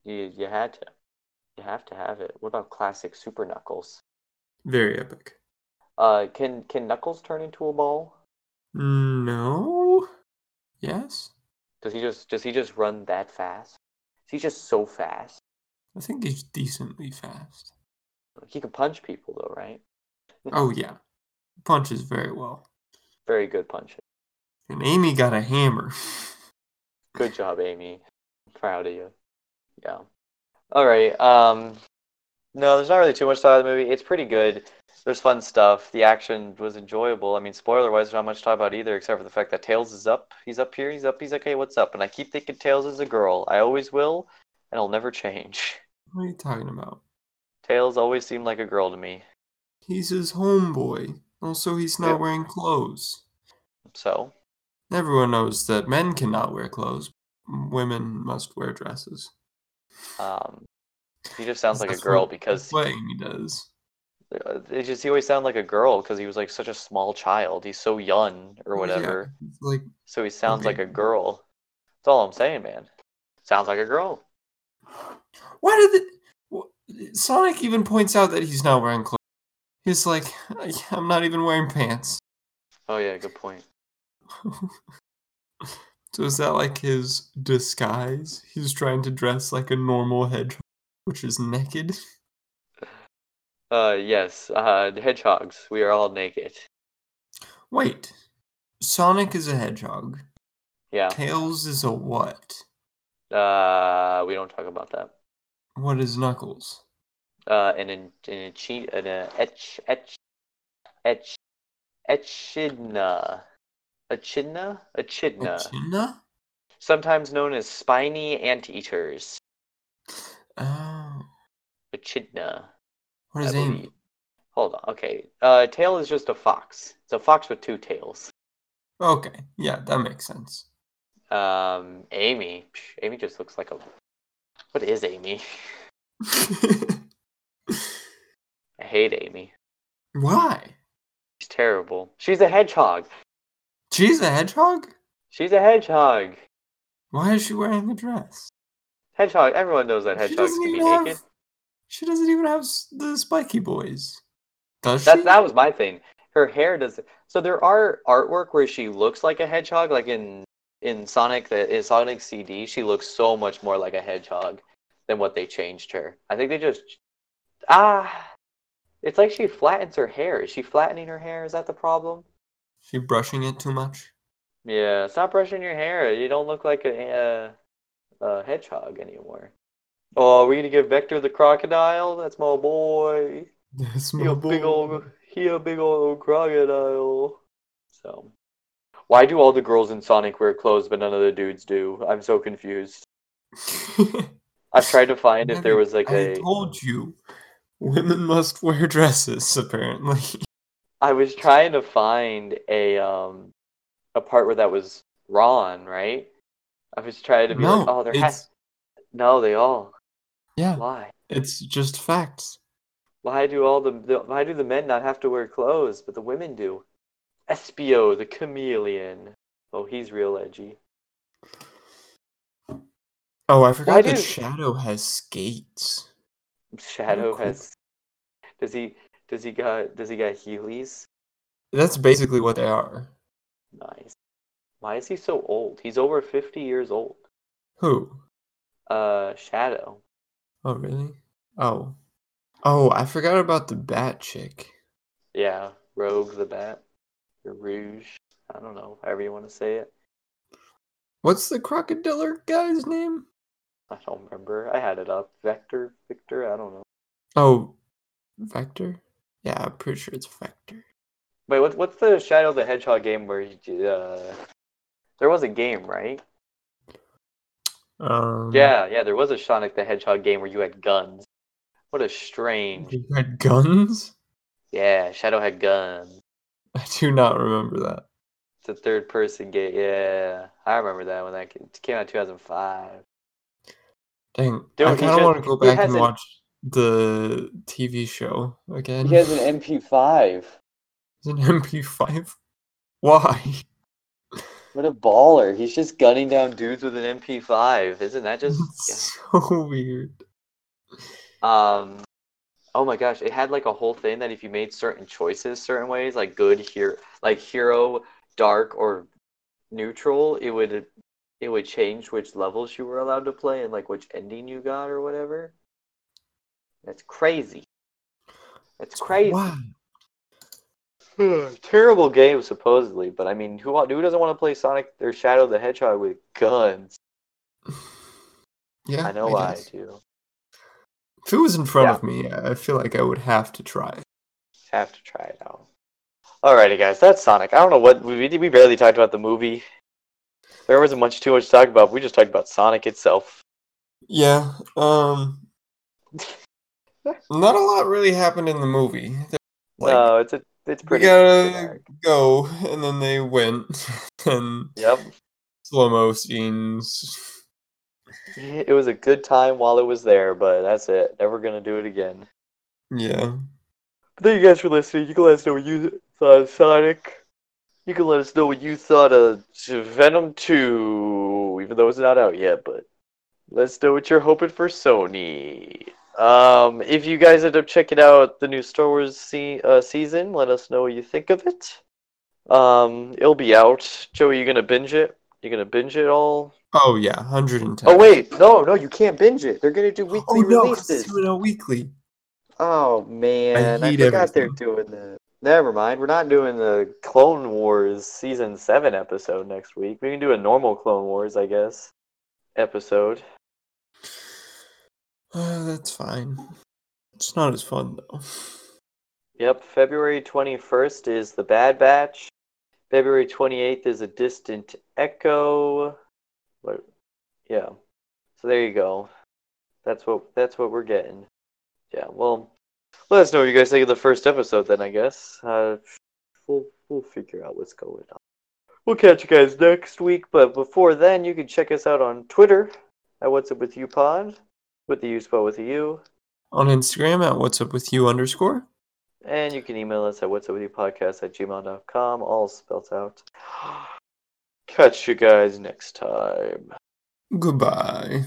S1: you you had to, you have to have it. What about classic Super Knuckles?
S2: Very epic.
S1: Uh, can can Knuckles turn into a ball?
S2: No. Yes.
S1: Does he just does he just run that fast? He's just so fast.
S2: I think he's decently fast.
S1: He can punch people though, right?
S2: Oh yeah. Punches very well.
S1: Very good punching.
S2: And Amy got a hammer.
S1: Good job, Amy. Proud of you. Yeah. All right. Um, no, there's not really too much to the movie. It's pretty good. There's fun stuff. The action was enjoyable. I mean, spoiler wise, there's not much to talk about either, except for the fact that Tails is up. He's up here. He's up. He's like, hey, what's up? And I keep thinking Tails is a girl. I always will, and I'll never change.
S2: What are you talking about?
S1: Tails always seemed like a girl to me.
S2: He's his homeboy. Also, he's not
S1: Yep.
S2: wearing clothes.
S1: So,
S2: Everyone knows that men cannot wear clothes. Women must wear dresses.
S1: um, he just sounds like a girl because
S2: Amy does.
S1: It just he always sounded like a girl because he was like such a small child. He's so young or
S2: Oh, yeah,
S1: whatever.
S2: Like
S1: So he sounds like a girl. That's all I'm saying, man. Sounds like a girl.
S2: Why did the Sonic even points out that he's not wearing clothes? He's like, I'm not even wearing pants.
S1: Oh yeah, good point.
S2: so is that like his disguise? He's trying to dress like a normal hedgehog, which is naked.
S1: Uh, yes. Uh, hedgehogs. We are all naked.
S2: Wait, Sonic is a hedgehog.
S1: Yeah.
S2: Tails is a what?
S1: Uh, we don't talk about that.
S2: What is Knuckles?
S1: Uh, and in in a cheat a etch etch etch echidna, echidna, echidna,
S2: Echidna?
S1: sometimes known as spiny anteaters.
S2: Oh,
S1: Echidna.
S2: What
S1: I
S2: Amy?
S1: believe. Hold on. Okay. Uh, tail is just a fox. It's a fox with two tails.
S2: Okay, yeah, that makes sense.
S1: Um, Amy. Psh, Amy just looks like a. What is Amy? I hate Amy.
S2: Why?
S1: She's terrible. She's a hedgehog.
S2: She's a hedgehog?
S1: She's a hedgehog.
S2: Why is she wearing a dress?
S1: Hedgehog. Everyone knows that hedgehogs can be
S2: have.
S1: naked.
S2: She doesn't even have the spiky boys. Does
S1: That
S2: she?
S1: that was my thing. Her hair does. So there are artwork where she looks like a hedgehog, like in in Sonic the in Sonic CD. She looks so much more like a hedgehog than what they changed her. I think they just ah. It's like she flattens her hair. Is she flattening her hair? Is that the problem?
S2: She brushing it too much?
S1: Yeah, stop brushing your hair. You don't look like a, a, a hedgehog anymore. Oh, are we gonna give Vector the crocodile? That's my boy.
S2: That's
S1: He
S2: my
S1: a big old, he a big old crocodile. So, why do all the girls in Sonic wear clothes but none of the dudes do? I'm so confused. I've tried to find if there was like
S2: I
S1: a.
S2: told you, women must wear dresses. Apparently,
S1: I was trying to find a um a part where that was Ron, right? I was trying to be like, oh, there
S2: it's-
S1: has. No, they all.
S2: Yeah,
S1: Why?
S2: it's just facts.
S1: Why do all the, the why do the men not have to wear clothes, but the women do? Espio, the chameleon. Oh, he's real edgy.
S2: Oh, I forgot
S1: Why
S2: that
S1: do-
S2: Shadow has skates.
S1: Shadow
S2: cool.
S1: has. Does he? Does he got? Does he got Heelys?
S2: That's basically what they are.
S1: Nice. Why is he so old? He's over fifty years old.
S2: Who?
S1: Uh, Shadow.
S2: Oh, really? Oh. Oh, I forgot about the bat chick.
S1: Yeah, Rogue the Bat, or Rouge. I don't know, however you want to say it.
S2: What's the crocodile guy's name?
S1: I don't remember. I had it up. Vector, Victor. I don't know.
S2: Oh, Vector? Yeah, I'm pretty sure it's Vector.
S1: Wait, what, what's the Shadow the Hedgehog game where you, uh, there was a game, right?
S2: Um,
S1: Yeah, yeah, there was a Sonic the Hedgehog game where you had guns. What a strange.
S2: You had guns?
S1: Yeah, Shadow had guns.
S2: I do not remember that.
S1: It's a third person game. Yeah, I remember that when that ca- came out in 2005.
S2: Dang,
S1: Dude,
S2: I kind of want to go back and
S1: an-
S2: watch the TV show again.
S1: He has an MP5.
S2: It's an MP5. Why?
S1: What a baller! He's just gunning down dudes with an MP5. Isn't that just?
S2: So weird.
S1: Um, oh my gosh, it had like a whole thing that if you made certain choices certain ways, like good here, like hero, dark, or neutral, it would it would change which levels you were allowed to play and like which ending you got or whatever. That's crazy. That's crazy.
S2: Wow.
S1: Terrible game supposedly, but I mean, who who doesn't want to play Sonic or Shadow the Hedgehog with guns?
S2: Yeah,
S1: I know I,
S2: guess.
S1: do.
S2: If it was in front
S1: Yeah.
S2: of me, I feel like I would have to try.
S1: Have to try it out. Alrighty, guys, that's Sonic. I don't know what we we barely talked about the movie. There wasn't much too much to talk about. We just talked about Sonic itself.
S2: Yeah. Um. Not a lot really happened in the movie. Like,
S1: no, it's a it's
S2: we
S1: pretty.
S2: gotta
S1: generic.
S2: go, and then they went, and
S1: Yep.
S2: slow mo scenes.
S1: It was a good time while it was there, but that's it. Never gonna do it again.
S2: Yeah.
S1: Thank you guys for listening. You can let us know what you thought of Sonic. You can let us know what you thought of Venom 2, even though it's not out yet, but let us know what you're hoping for Sony. Um, if you guys end up checking out the new Star Wars se- uh, season, let us know what you think of it. Um, it'll be out. Joey, you gonna binge it? You gonna binge it all?
S2: Oh yeah, hundred and ten.
S1: Oh wait, no, no, you can't binge it. They're gonna do
S2: Oh
S1: weekly
S2: no,
S1: releases.
S2: it's coming out weekly.
S1: Oh man, I,
S2: hate
S1: forgot they're
S2: everything.
S1: doing that. Never mind, we're not doing the Clone Wars season seven episode next week. We can do a normal Clone Wars, I guess, episode.
S2: Uh, that's fine. It's not as fun though.
S1: Yep, February twenty first is the Bad Batch. February twenty eighth is a Distant Echo. What? Yeah. So there you go. That's what that's what we're getting. Yeah. Well, let us know what you guys think of the first episode. Then I guess uh, we'll we'll figure out what's going on. We'll catch you guys next week. But before then, you can check us out on Twitter at What's Up With You Pod, with the U spell with the U.
S2: On Instagram at what's up with you underscore.
S1: And you can email us at what's up with you podcast at gmail.com, all spelled out. Catch you guys next time.
S2: Goodbye.